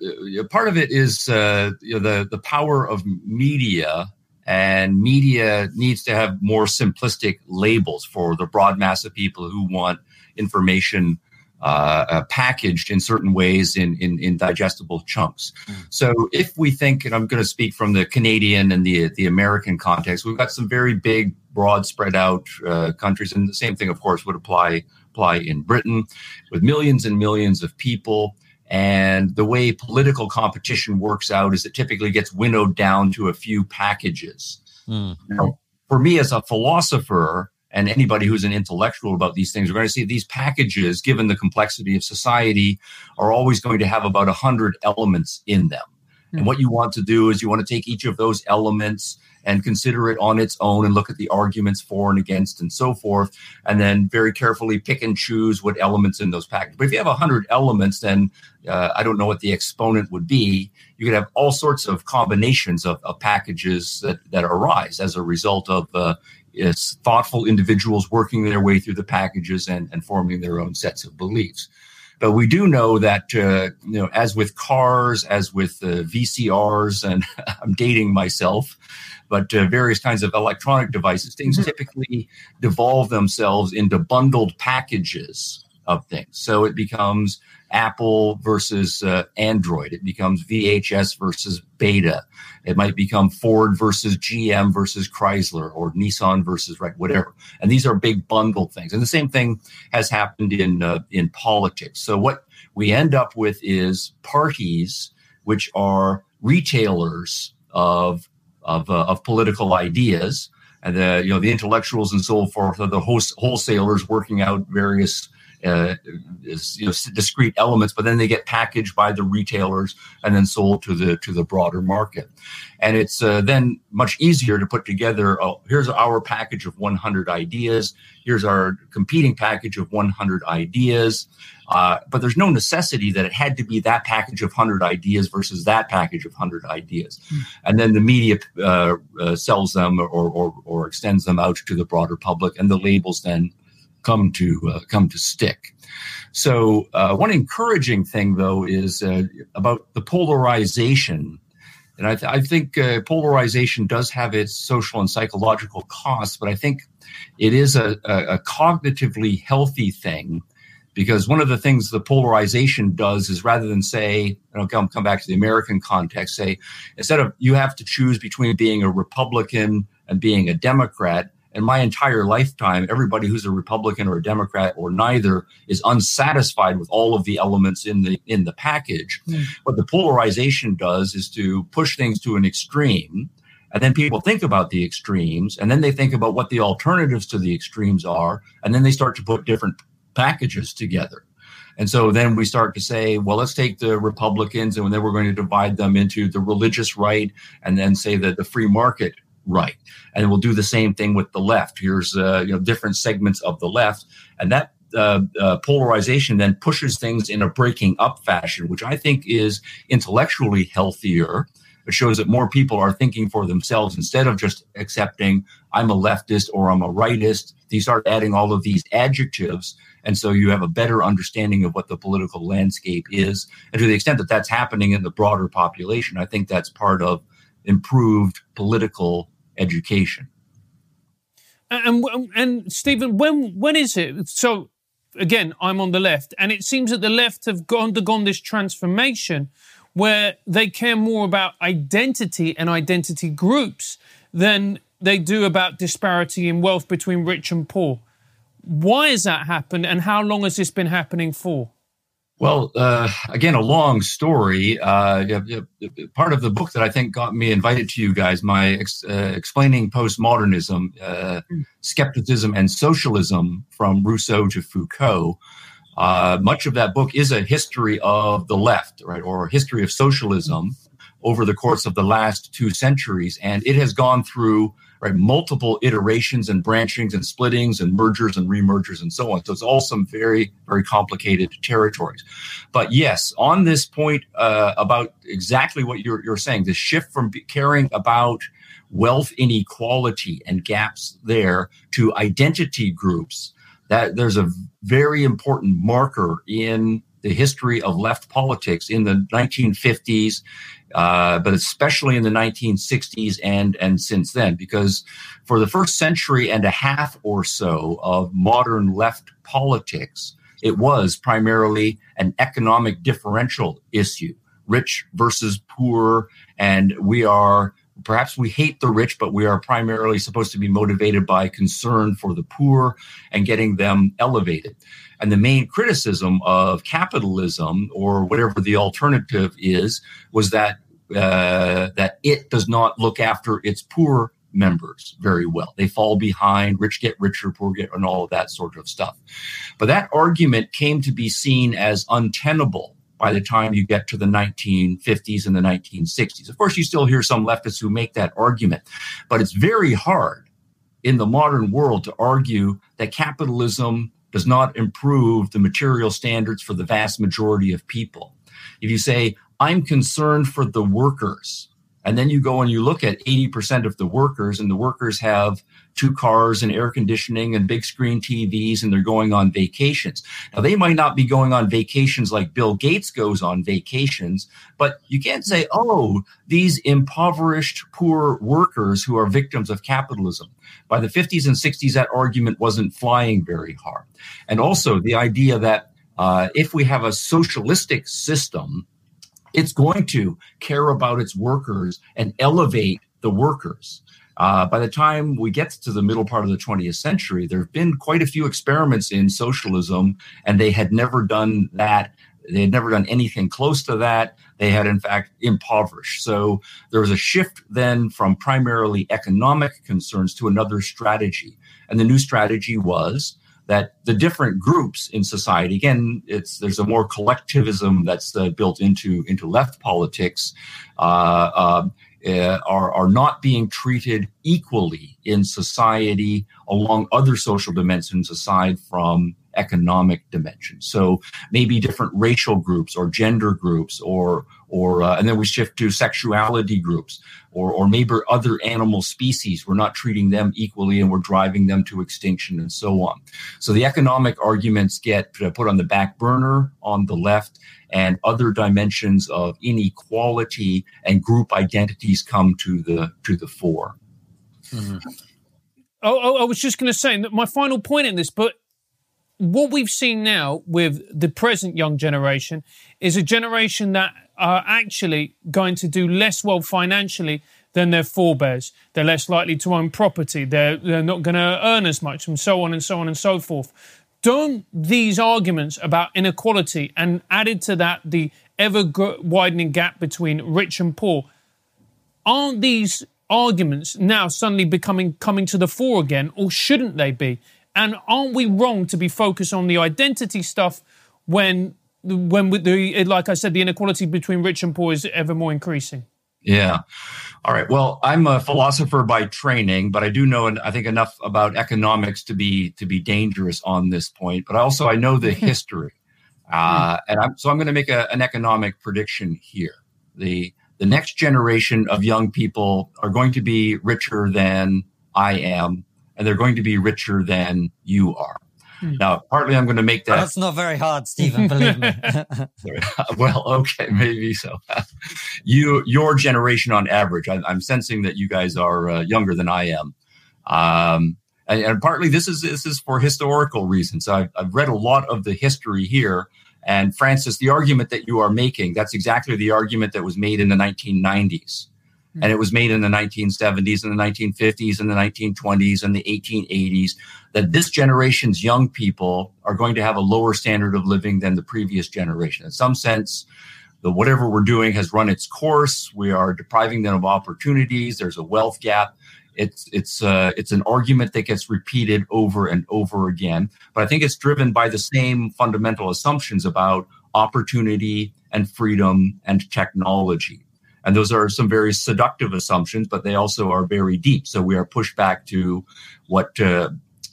part of it is uh, you know, the the power of media, and media needs to have more simplistic labels for the broad mass of people who want information. Uh, uh, packaged in certain ways in, in, in digestible chunks. Mm. So if we think, and I'm going to speak from the Canadian and the the American context, we've got some very big, broad, spread out uh, countries, and the same thing, of course, would apply apply in Britain with millions and millions of people. And the way political competition works out is it typically gets winnowed down to a few packages. Mm. Now, for me as a philosopher, and anybody who's an intellectual about these things we're going to see these packages, given the complexity of society, are always going to have about 100 elements in them. And what you want to do is you want to take each of those elements and consider it on its own and look at the arguments for and against and so forth, and then very carefully pick and choose what elements in those packages. But if you have 100 elements, then uh, I don't know what the exponent would be. You could have all sorts of combinations of, of packages that, that arise as a result of uh, thoughtful individuals working their way through the packages and, and forming their own sets of beliefs. But we do know that, uh, you know, as with cars, as with uh, VCRs, and *laughs* I'm dating myself, but uh, various kinds of electronic devices, things mm-hmm. typically devolve themselves into bundled packages of things. So it becomes Apple versus uh, Android. It becomes VHS versus Beta. It might become Ford versus GM versus Chrysler or Nissan versus right, whatever. And these are big bundle things. And the same thing has happened in uh, in politics. So what we end up with is parties which are retailers of of, uh, of political ideas, and the you know the intellectuals and so forth are the wholesalers working out various uh, you know discrete elements, but then they get packaged by the retailers and then sold to the to the broader market. And it's uh, then much easier to put together. Oh, here's our package of 100 ideas. Here's our competing package of 100 ideas. Uh, but there's no necessity that it had to be that package of 100 ideas versus that package of 100 ideas. Mm. And then the media uh, uh, sells them or, or, or extends them out to the broader public, and the labels then come to uh, come to stick. So uh, one encouraging thing, though, is uh, about the polarization. And I, th- I think uh, polarization does have its social and psychological costs, but I think it is a, a, a cognitively healthy thing because one of the things the polarization does is rather than say, and I'll come, come back to the American context, say, instead of you have to choose between being a Republican and being a Democrat, in my entire lifetime, everybody who's a Republican or a Democrat or neither is unsatisfied with all of the elements in the in the package. Mm. What the polarization does is to push things to an extreme, and then people think about the extremes, and then they think about what the alternatives to the extremes are, and then they start to put different packages together. And so then we start to say, well, let's take the Republicans and then we're going to divide them into the religious right and then say that the free market right. And we'll do the same thing with the left. Here's uh, you know different segments of the left, and that uh, uh, polarization then pushes things in a breaking up fashion, which I think is intellectually healthier. It shows that more people are thinking for themselves instead of just accepting I'm a leftist or I'm a rightist. You start adding all of these adjectives, and so you have a better understanding of what the political landscape is. And to the extent that that's happening in the broader population, I think that's part of improved political education. And and Stephen, when when is it? So again, I'm on the left, and it seems that the left have undergone this transformation where they care more about identity and identity groups than they do about disparity in wealth between rich and poor. Why has that happened, and how long has this been happening for? Well, uh, again, a long story. Uh, part of the book that I think got me invited to you guys, my ex- uh, explaining postmodernism, uh, skepticism, and socialism from Rousseau to Foucault. Uh, much of that book is a history of the left, right, or a history of socialism over the course of the last two centuries, and it has gone through right? Multiple iterations and branchings and splittings and mergers and remergers and so on. So it's all some very, very complicated territories. But yes, on this point uh, about exactly what you're, you're saying, the shift from caring about wealth inequality and gaps there to identity groups, that there's a very important marker in the history of left politics in the 1950s uh, but especially in the 1960s and and since then, because for the first century and a half or so of modern left politics, it was primarily an economic differential issue, rich versus poor, and we are perhaps we hate the rich, but we are primarily supposed to be motivated by concern for the poor and getting them elevated. And the main criticism of capitalism, or whatever the alternative is, was that uh, that it does not look after its poor members very well. They fall behind, rich get richer, poor get, and all of that sort of stuff. But that argument came to be seen as untenable by the time you get to the 1950s and the 1960s. Of course, you still hear some leftists who make that argument, but it's very hard in the modern world to argue that capitalism does not improve the material standards for the vast majority of people. If you say, I'm concerned for the workers, And then you go and you look at 80% of the workers, and the workers have two cars and air conditioning and big screen TVs, and they're going on vacations. Now, they might not be going on vacations like Bill Gates goes on vacations, but you can't say, oh, these impoverished, poor workers who are victims of capitalism. By the 50s and 60s, that argument wasn't flying very hard. And also the idea that uh, if we have a socialistic system, it's going to care about its workers and elevate the workers. Uh, by the time we get to the middle part of the 20th century, there have been quite a few experiments in socialism, and they had never done that. They had never done anything close to that. They had, in fact, impoverished. So there was a shift then from primarily economic concerns to another strategy. And the new strategy was that the different groups in society again it's there's a more collectivism that's uh, built into into left politics uh, uh, uh, are are not being treated equally in society along other social dimensions aside from economic dimensions. So maybe different racial groups or gender groups or or uh, and then we shift to sexuality groups or or maybe other animal species. We're not treating them equally and we're driving them to extinction and so on. So the economic arguments get put on the back burner on the left and other dimensions of inequality and group identities come to the to the fore. Mm-hmm. oh, oh, I was just going to say that my final point in this, but what we've seen now with the present young generation is a generation that are actually going to do less well financially than their forebears. They're less likely to own property. They're, they're not going to earn as much, and so on and so on and so forth. Don't these arguments about inequality and added to that the ever widening gap between rich and poor, aren't these arguments now suddenly becoming coming to the fore again, or shouldn't they be? And aren't we wrong to be focused on the identity stuff when when the like I said, the inequality between rich and poor is ever more increasing? Yeah. All right. Well, I'm a philosopher by training, but I do know, and I think, enough about economics to be to be dangerous on this point. But also, I know the *laughs* history, uh, and I'm, so I'm going to make a, an economic prediction here. the The next generation of young people are going to be richer than I am and they're going to be richer than you are. Hmm. Now, partly I'm going to make that. That's not very hard, Stephen. Believe me. *laughs* well, okay, maybe so. *laughs* you, your generation on average, I, am sensing that you guys are uh, younger than I am, um, and, and, partly this is this is for historical reasons. I've, I've read a lot of the history here, and Francis, the argument that you are making, that's exactly the argument that was made in the 1990s. And it was made in the 1970s and the 1950s and the 1920s and the 1880s that this generation's young people are going to have a lower standard of living than the previous generation. In some sense, the whatever we're doing has run its course. We are depriving them of opportunities. There's a wealth gap. It's it's uh, it's an argument that gets repeated over and over again. But I think it's driven by the same fundamental assumptions about opportunity and freedom and technology. And those are some very seductive assumptions, but they also are very deep. So we are pushed back to what uh,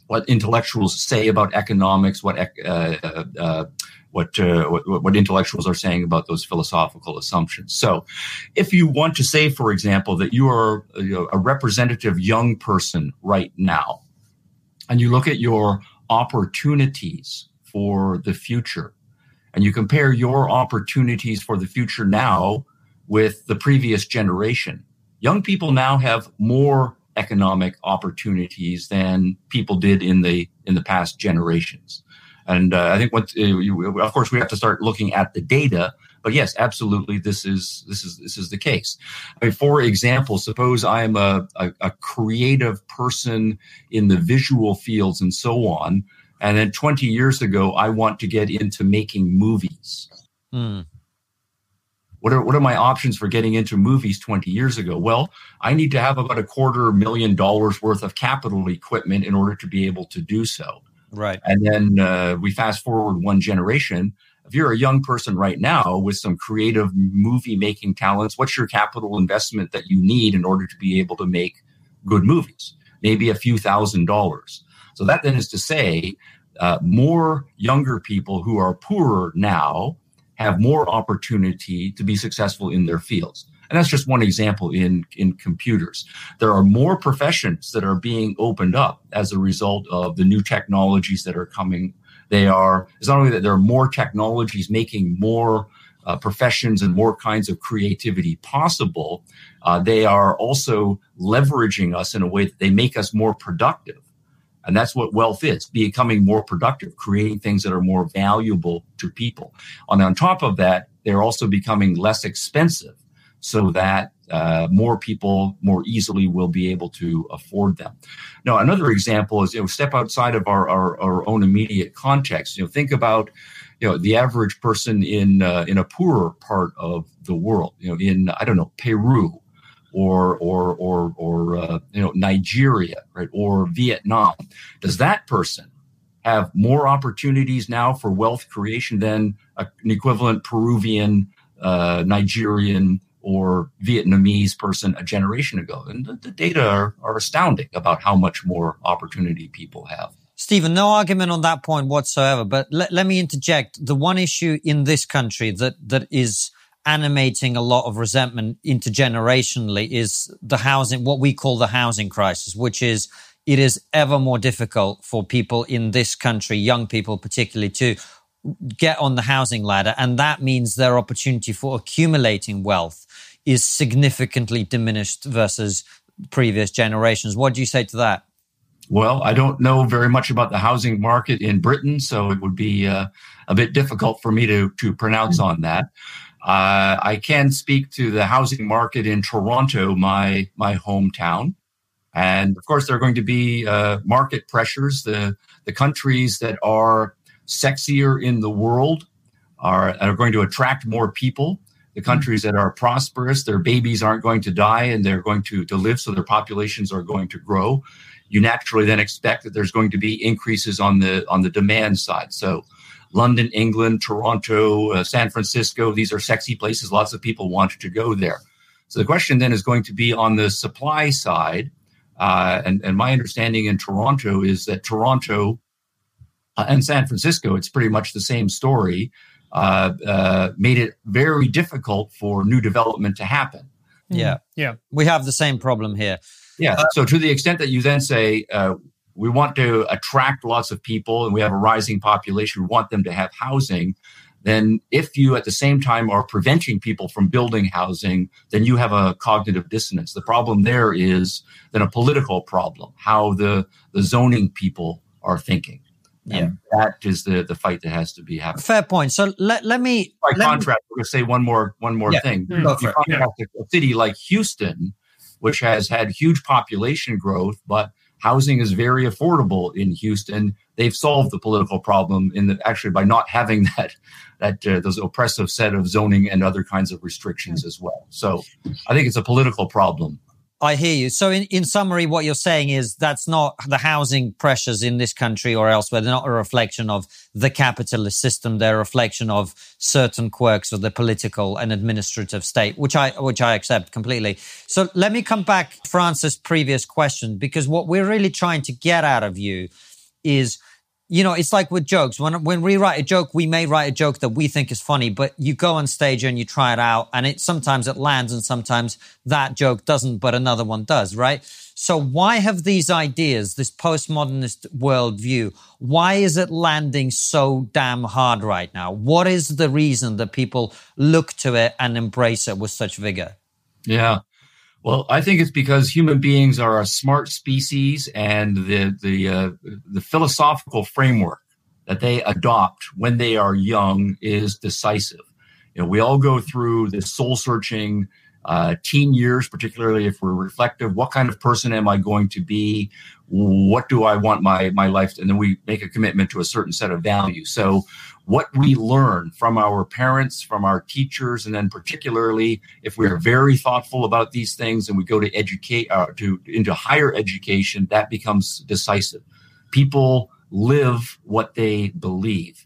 what intellectuals say about economics, what uh, uh, uh, what, what, what intellectuals are saying about those philosophical assumptions. So, if you want to say, for example, that you are a representative young person right now, and you look at your opportunities for the future, and you compare your opportunities for the future now with the previous generation. Young people now have more economic opportunities than people did in the in the past generations. And uh, I think what uh, of course we have to start looking at the data. But yes, absolutely, this is this is this is the case. I mean, for example, suppose I am a, a, a creative person in the visual fields and so on, and then 20 years ago I want to get into making movies. Mm. What are, what are my options for getting into movies 20 years ago? Well, I need to have about a quarter million dollars worth of capital equipment in order to be able to do so. Right. And then uh, we fast forward one generation. If you're a young person right now with some creative movie making talents, what's your capital investment that you need in order to be able to make good movies? Maybe a few thousand dollars. So that then is to say, uh, more younger people who are poorer now have more opportunity to be successful in their fields. And that's just one example in, in computers. There are more professions that are being opened up as a result of the new technologies that are coming. They are, it's not only that there are more technologies making more uh, professions and more kinds of creativity possible, uh, they are also leveraging us in a way that they make us more productive. And that's what wealth is becoming more productive, creating things that are more valuable to people. And on top of that, they're also becoming less expensive so that uh, more people more easily will be able to afford them. Now, another example is, you know, step outside of our, our, our own immediate context. You know, think about, you know, the average person in, uh, in a poorer part of the world, you know, in, I don't know, Peru or or or or uh, you know Nigeria, right, or Vietnam. Does that person have more opportunities now for wealth creation than a, an equivalent Peruvian, uh, Nigerian, or Vietnamese person a generation ago? And the, the data are, are astounding about how much more opportunity people have. Stephen, no argument on that point whatsoever. But let, let me interject. The one issue in this country that that is animating a lot of resentment intergenerationally is the housing, what we call the housing crisis, which is it is ever more difficult for people in this country, young people particularly, to get on the housing ladder. And that means their opportunity for accumulating wealth is significantly diminished versus previous generations. What do you say to that? Well, I don't know very much about the housing market in Britain, so it would be uh, a bit difficult for me to, to pronounce on that. Uh, I can speak to the housing market in Toronto, my my hometown, and of course there are going to be uh, market pressures. The the countries that are sexier in the world are are going to attract more people. The countries that are prosperous, their babies aren't going to die and they're going to, to live, so their populations are going to grow. You naturally then expect that there's going to be increases on the on the demand side. So London, England, Toronto, uh, San Francisco. These are sexy places. Lots of people want to go there. So the question then is going to be on the supply side. Uh, and, and my understanding in Toronto is that Toronto uh, and San Francisco, it's pretty much the same story, uh, uh, made it very difficult for new development to happen. Yeah. Yeah. We have the same problem here. Yeah. So to the extent that you then say, uh, we want to attract lots of people and we have a rising population. We want them to have housing. Then, if you at the same time are preventing people from building housing, then you have a cognitive dissonance. The problem there is then a political problem, how the, the zoning people are thinking. Yeah. And that is the, the fight that has to be happening. Fair point. So let, let me. By let contrast, me, we're going to say one more one more yeah. thing. Mm-hmm. Yeah. a city like Houston, which has had huge population growth, but housing is very affordable in Houston. They've solved the political problem in the, actually by not having *laughs* that that uh, those oppressive set of zoning and other kinds of restrictions as well. So I think it's a political problem. I hear you. So in, in summary, what you're saying is that's not the housing pressures in this country or elsewhere. They're not a reflection of the capitalist system. They're a reflection of certain quirks of the political and administrative state, which I, which I accept completely. So let me come back to Francis' previous question, because what we're really trying to get out of you is you know, it's like with jokes. When when we write a joke, we may write a joke that we think is funny, but you go on stage and you try it out, and it sometimes it lands, and sometimes that joke doesn't, but another one does, right? So why have these ideas, this postmodernist worldview, why is it landing so damn hard right now? What is the reason that people look to it and embrace it with such vigor? Yeah. Well, I think it's because human beings are a smart species, and the the uh, the philosophical framework that they adopt when they are young is decisive. You know, we all go through this soul searching uh, teen years, particularly if we're reflective. What kind of person am I going to be? What do I want my my life? And then we make a commitment to a certain set of values. So what we learn from our parents, from our teachers, and then particularly if we are very thoughtful about these things and we go to educate uh, to into higher education, that becomes decisive. People live what they believe.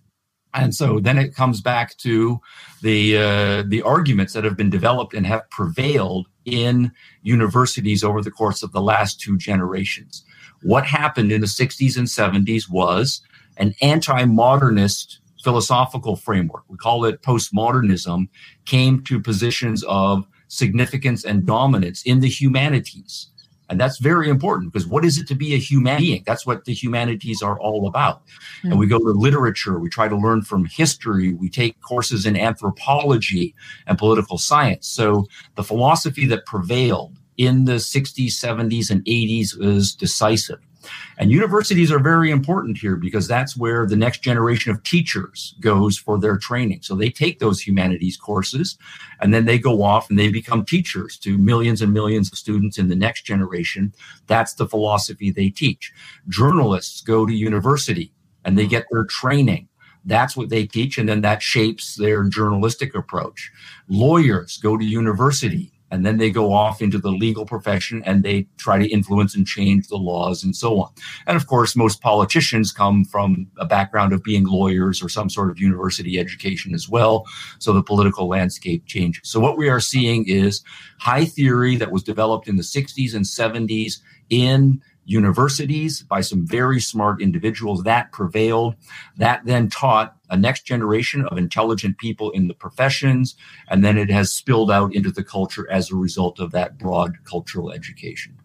And so then it comes back to the uh, the arguments that have been developed and have prevailed in universities over the course of the last two generations. What happened in the 60s and 70s was an anti-modernist philosophical framework, we call it postmodernism, came to positions of significance and dominance in the humanities. And that's very important because what is it to be a human being? That's what the humanities are all about. Mm-hmm. And we go to literature, we try to learn from history, we take courses in anthropology and political science. So the philosophy that prevailed in the 60s, 70s, and 80s is decisive. And universities are very important here because that's where the next generation of teachers goes for their training. So they take those humanities courses and then they go off and they become teachers to millions and millions of students in the next generation. That's the philosophy they teach. Journalists go to university and they get their training. That's what they teach, and then that shapes their journalistic approach. Lawyers go to university and then they go off into the legal profession and they try to influence and change the laws and so on. And of course, most politicians come from a background of being lawyers or some sort of university education as well. So the political landscape changes. So what we are seeing is high theory that was developed in the 60s and 70s in universities by some very smart individuals that prevailed that then taught a next generation of intelligent people in the professions and then it has spilled out into the culture as a result of that broad cultural education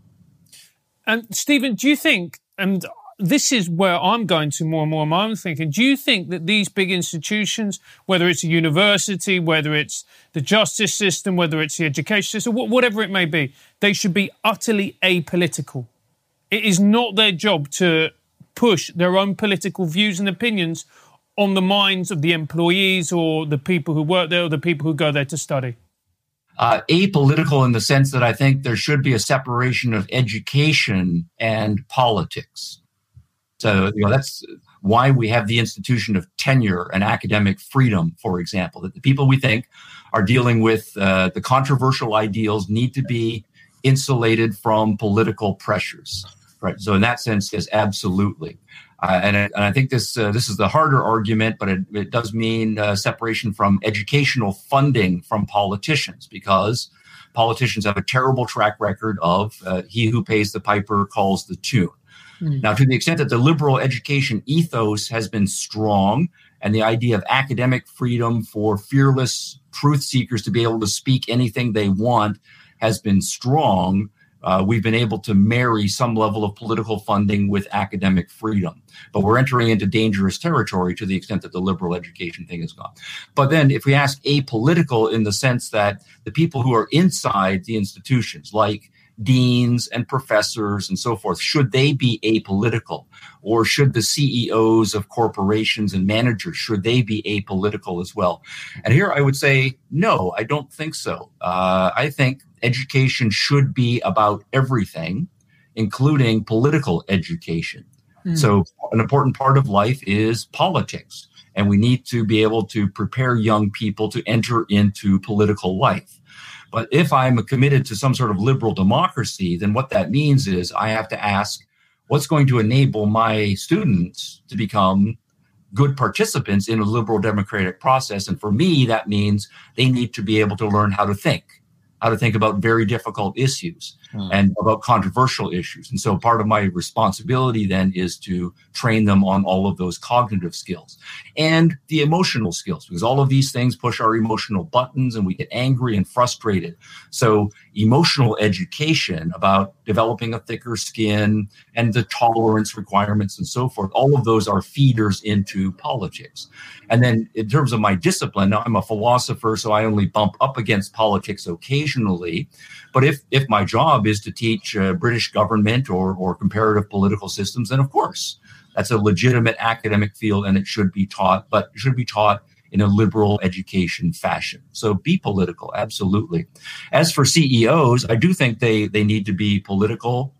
and stephen do you think and this is where I'm going to more and more. I'm thinking, do you think that these big institutions, whether it's a university, whether it's the justice system, whether it's the education system, whatever it may be, they should be utterly apolitical? It is not their job to push their own political views and opinions on the minds of the employees or the people who work there or the people who go there to study? Uh, apolitical in the sense that I think there should be a separation of education and politics. So, you know, that's why we have the institution of tenure and academic freedom, for example, that the people we think are dealing with uh, the controversial ideals need to be insulated from political pressures. Right. So in that sense, yes, absolutely. Uh, and, and, I think this uh, this is the harder argument, but it, it does mean uh, separation from educational funding from politicians because politicians have a terrible track record of uh, he who pays the piper calls the tune. Mm-hmm. Now, to the extent that the liberal education ethos has been strong, and the idea of academic freedom for fearless truth seekers to be able to speak anything they want has been strong, uh, we've been able to marry some level of political funding with academic freedom. But we're entering into dangerous territory to the extent that the liberal education thing is gone. But then, if we ask apolitical in the sense that the people who are inside the institutions, like deans and professors and so forth, should they be apolitical? Or should the CEOs of corporations and managers, should they be apolitical as well? And here I would say, no, I don't think so. Uh, I think education should be about everything, including political education. Mm. So, an important part of life is politics. And we need to be able to prepare young people to enter into political life. But if I'm committed to some sort of liberal democracy, then what that means is I have to ask what's going to enable my students to become good participants in a liberal democratic process. And for me, that means they need to be able to learn how to think how to think about very difficult issues hmm. and about controversial issues. And so part of my responsibility then is to train them on all of those cognitive skills and the emotional skills, because all of these things push our emotional buttons and we get angry and frustrated. So emotional education about developing a thicker skin and the tolerance requirements and so forth, all of those are feeders into politics. And then in terms of my discipline, I'm a philosopher, so I only bump up against politics occasionally. But if if my job is to teach uh, British government or or comparative political systems, then of course that's a legitimate academic field and it should be taught, but it should be taught in a liberal education fashion. So be political, absolutely. As for CEOs, I do think they they need to be political.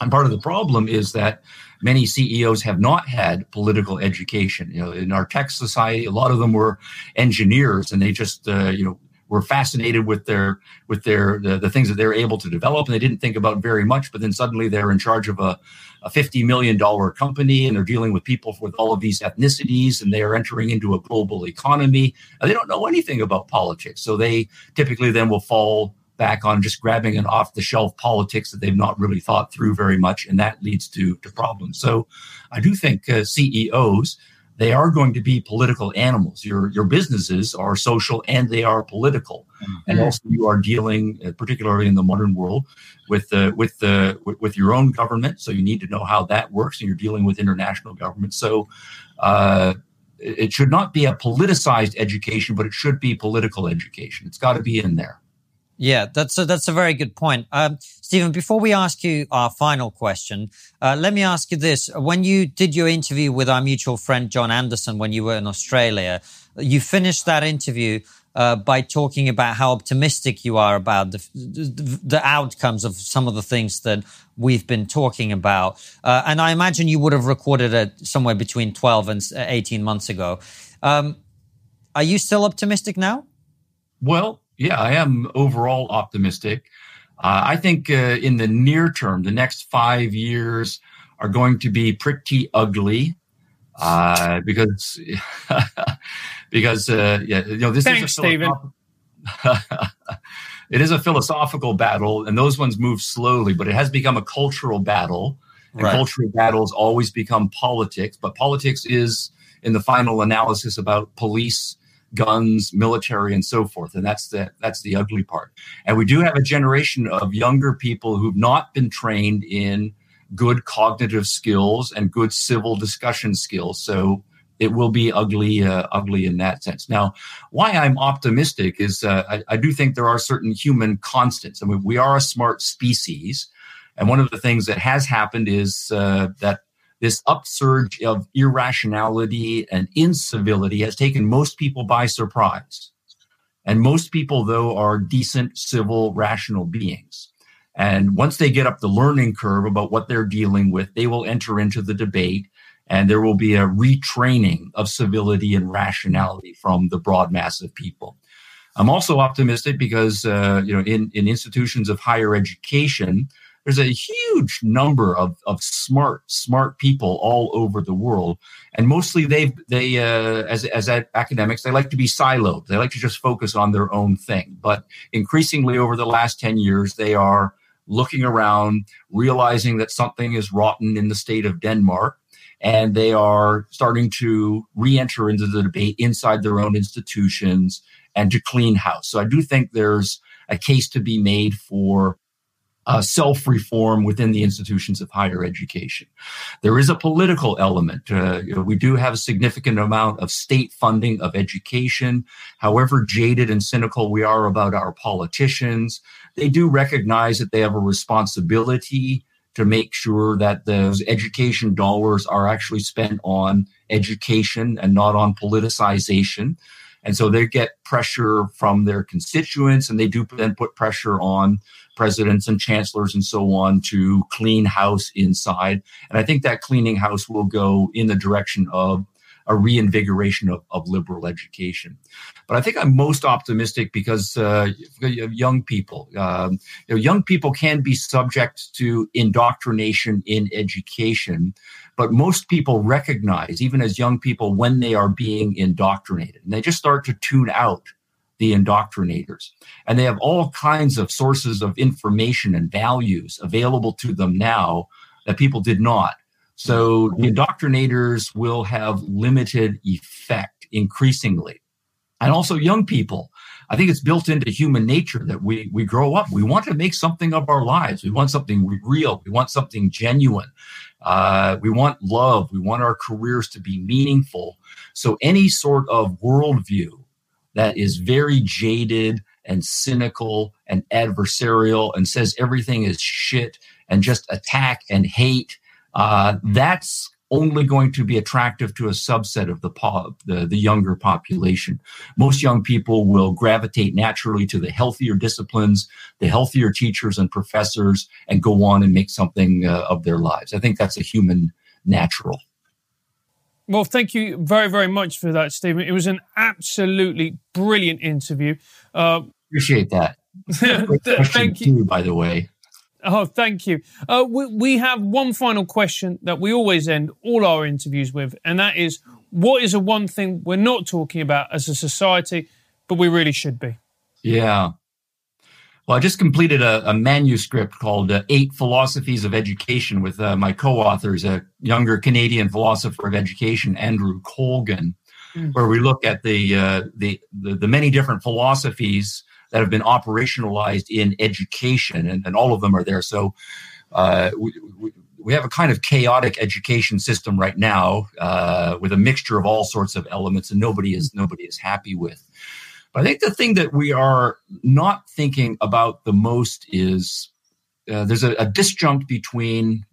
And part of the problem is that many CEOs have not had political education. You know, in our tech society, a lot of them were engineers, and they just uh, you know were fascinated with their with their the, the, things that they're able to develop, and they didn't think about very much. But then suddenly they're in charge of a, a fifty million dollar company, and they're dealing with people with all of these ethnicities, and they are entering into a global economy. And they don't know anything about politics, so they typically then will fall back on just grabbing an off the shelf politics that they've not really thought through very much, and that leads to to problems. So, I do think uh, CEOs they are going to be political animals. Your your businesses are social and they are political, mm-hmm. and also you are dealing, uh, particularly in the modern world, with the with the with, with, your own government. So you need to know how that works, and you're dealing with international government. So. Uh, it should not be a politicized education, but it should be political education. It's got to be in there. Yeah, that's a, that's a very good point. Um, Stephen, before we ask you our final question, uh, let me ask you this. When you did your interview with our mutual friend John Anderson when you were in Australia, you finished that interview uh, by talking about how optimistic you are about the, the, the, outcomes of some of the things that we've been talking about. Uh, and I imagine you would have recorded it somewhere between 12 and 18 months ago. Um, are you still optimistic now? Well, yeah, I am overall optimistic. Uh, I think uh, in the near term, the next five years are going to be pretty ugly uh, because *laughs* because uh, yeah, you know this Thanks, is a Stephen. *laughs* it is a philosophical battle, and those ones move slowly, but it has become a cultural battle. And right. cultural battles always become politics, but politics is, in the final analysis, about police guns, military, and so forth. And that's the that's the ugly part. And we do have a generation of younger people who've not been trained in good cognitive skills and good civil discussion skills. So it will be ugly, uh, ugly in that sense. Now, why I'm optimistic is uh, I, I, do think there are certain human constants. I mean, we are a smart species, and one of the things that has happened is uh, that this upsurge of irrationality and incivility has taken most people by surprise. And most people, though, are decent, civil, rational beings. And once they get up the learning curve about what they're dealing with, they will enter into the debate and there will be a retraining of civility and rationality from the broad mass of people. I'm also optimistic because, uh, you know, in, in institutions of higher education, there's a huge number of, of smart smart people all over the world. And mostly they they uh, as as academics they like to be siloed. They like to just focus on their own thing. But increasingly over the last 10 years they are looking around realizing that something is rotten in the state of denmark. And they are starting to re-enter into the debate inside their own institutions and to clean house. So i do think there's a case to be made for uh, self reform within the institutions of higher education. There is a political element. Uh, we do have a significant amount of state funding of education. However jaded and cynical we are about our politicians, they do recognize that they have a responsibility to make sure that those education dollars are actually spent on education and not on politicization. And so they get pressure from their constituents and they do then put pressure on presidents and chancellors and so on to clean house inside. And I think that cleaning house will go in the direction of a reinvigoration of, of liberal education. But I think I'm most optimistic because uh, young people, um, you know, young people can be subject to indoctrination in education, but most people recognize, even as young people, when they are being indoctrinated, and they just start to tune out the indoctrinators. And they have all kinds of sources of information and values available to them now that people did not. So the indoctrinators will have limited effect increasingly. And also young people. I think it's built into human nature that we, we grow up. We want to make something of our lives. We want something real. We want something genuine. Uh, we want love. We want our careers to be meaningful. So any sort of worldview that is very jaded and cynical and adversarial and says everything is shit and just attack and hate, uh, that's only going to be attractive to a subset of the, po- the, the younger population. Most young people will gravitate naturally to the healthier disciplines, the healthier teachers and professors, and go on and make something uh, of their lives. I think that's a human natural. Well, thank you very, very much for that, Stephen. It was an absolutely brilliant interview. Uh, Appreciate that. *laughs* thank you. Too, by the way. Oh, thank you. Uh, we, we have one final question that we always end all our interviews with, and that is what is the one thing we're not talking about as a society, but we really should be? Yeah. Well, I just completed a, a manuscript called uh, Eight Philosophies of Education with uh, my co authors, a younger Canadian philosopher of education, Andrew Colgan, mm. where we look at the, uh, the, the, the, many different philosophies that have been operationalized in education, and, and all of them are there. So uh, we, we, we, have a kind of chaotic education system right now uh, with a mixture of all sorts of elements, and nobody is, nobody is happy with. But I think the thing that we are not thinking about the most is uh, there's a, a disjunct between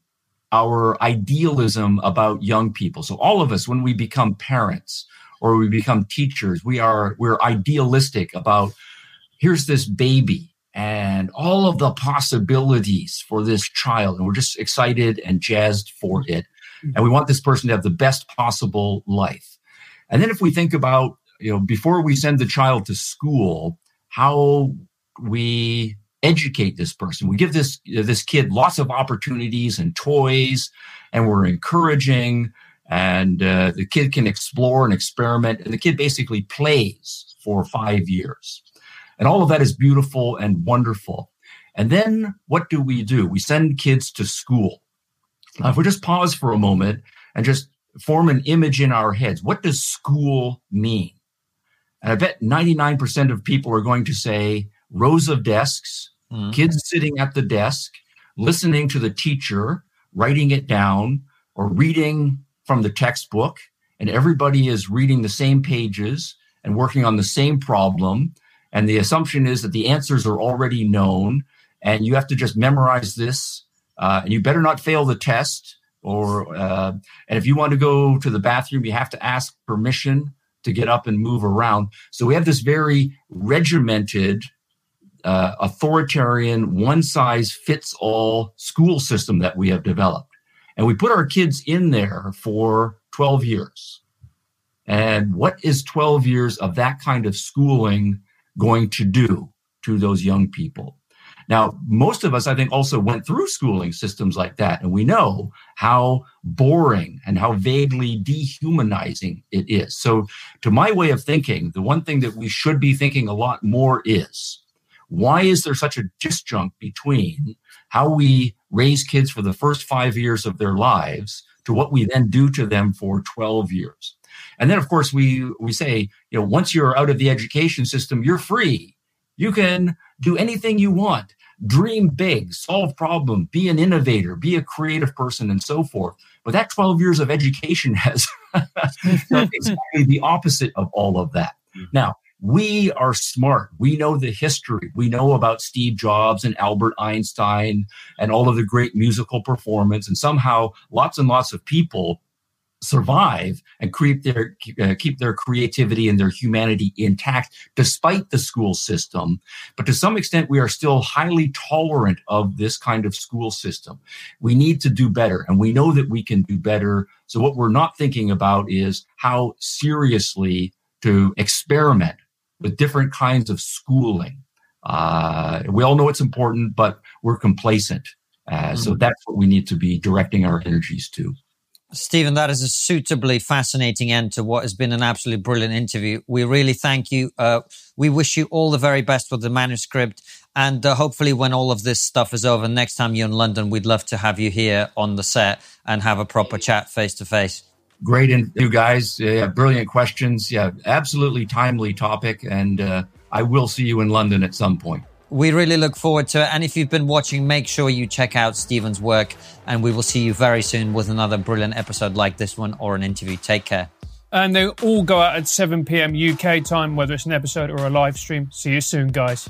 our idealism about young people. So all of us, when we become parents or we become teachers, we are we're idealistic about here's this baby and all of the possibilities for this child, and we're just excited and jazzed for it, and we want this person to have the best possible life. And then if we think about you know, before we send the child to school, how we educate this person. We give this this kid lots of opportunities and toys, and we're encouraging, and uh, the kid can explore and experiment, and the kid basically plays for five years, and all of that is beautiful and wonderful. And then what do we do? We send kids to school. Now, if we just pause for a moment and just form an image in our heads, what does school mean? And I bet 99% of people are going to say rows of desks, mm. kids sitting at the desk, listening to the teacher, writing it down, or reading from the textbook. And everybody is reading the same pages and working on the same problem. And the assumption is that the answers are already known. And you have to just memorize this. Uh, and you better not fail the test. Or, uh, and if you want to go to the bathroom, you have to ask permission to get up and move around. So we have this very regimented, uh, authoritarian, one size fits all school system that we have developed. And we put our kids in there for 12 years. And what is 12 years of that kind of schooling going to do to those young people? Now, most of us, I think, also went through schooling systems like that, and we know how boring and how vaguely dehumanizing it is. So, to my way of thinking, the one thing that we should be thinking a lot more is why is there such a disjunct between how we raise kids for the first five years of their lives to what we then do to them for 12 years? And then, of course, we, we say, you know, once you're out of the education system, you're free. You can do anything you want dream big, solve problem, be an innovator, be a creative person, and so forth. But that 12 years of education *laughs* has *laughs* exactly the opposite of all of that. Mm-hmm. Now, we are smart. We know the history. We know about Steve Jobs and Albert Einstein and all of the great musical performance. And somehow lots and lots of people survive and keep their uh, keep their creativity and their humanity intact despite the school system. But to some extent we are still highly tolerant of this kind of school system. We need to do better and we know that we can do better. So what we're not thinking about is how seriously to experiment with different kinds of schooling. Uh, we all know it's important but we're complacent. Uh, mm-hmm. so that's what we need to be directing our energies to Stephen, that is a suitably fascinating end to what has been an absolutely brilliant interview. We really thank you. Uh, we wish you all the very best with the manuscript. And uh, hopefully, when all of this stuff is over, next time you're in London, we'd love to have you here on the set and have a proper chat face to face. Great, you guys, yeah, brilliant questions. Yeah, absolutely timely topic. And uh, I will see you in London at some point. We really look forward to it. And if you've been watching, make sure you check out Stephen's work. And we will see you very soon with another brilliant episode like this one or an interview. Take care. And they all go out at 7 p.m. UK time, whether it's an episode or a live stream. See you soon, guys.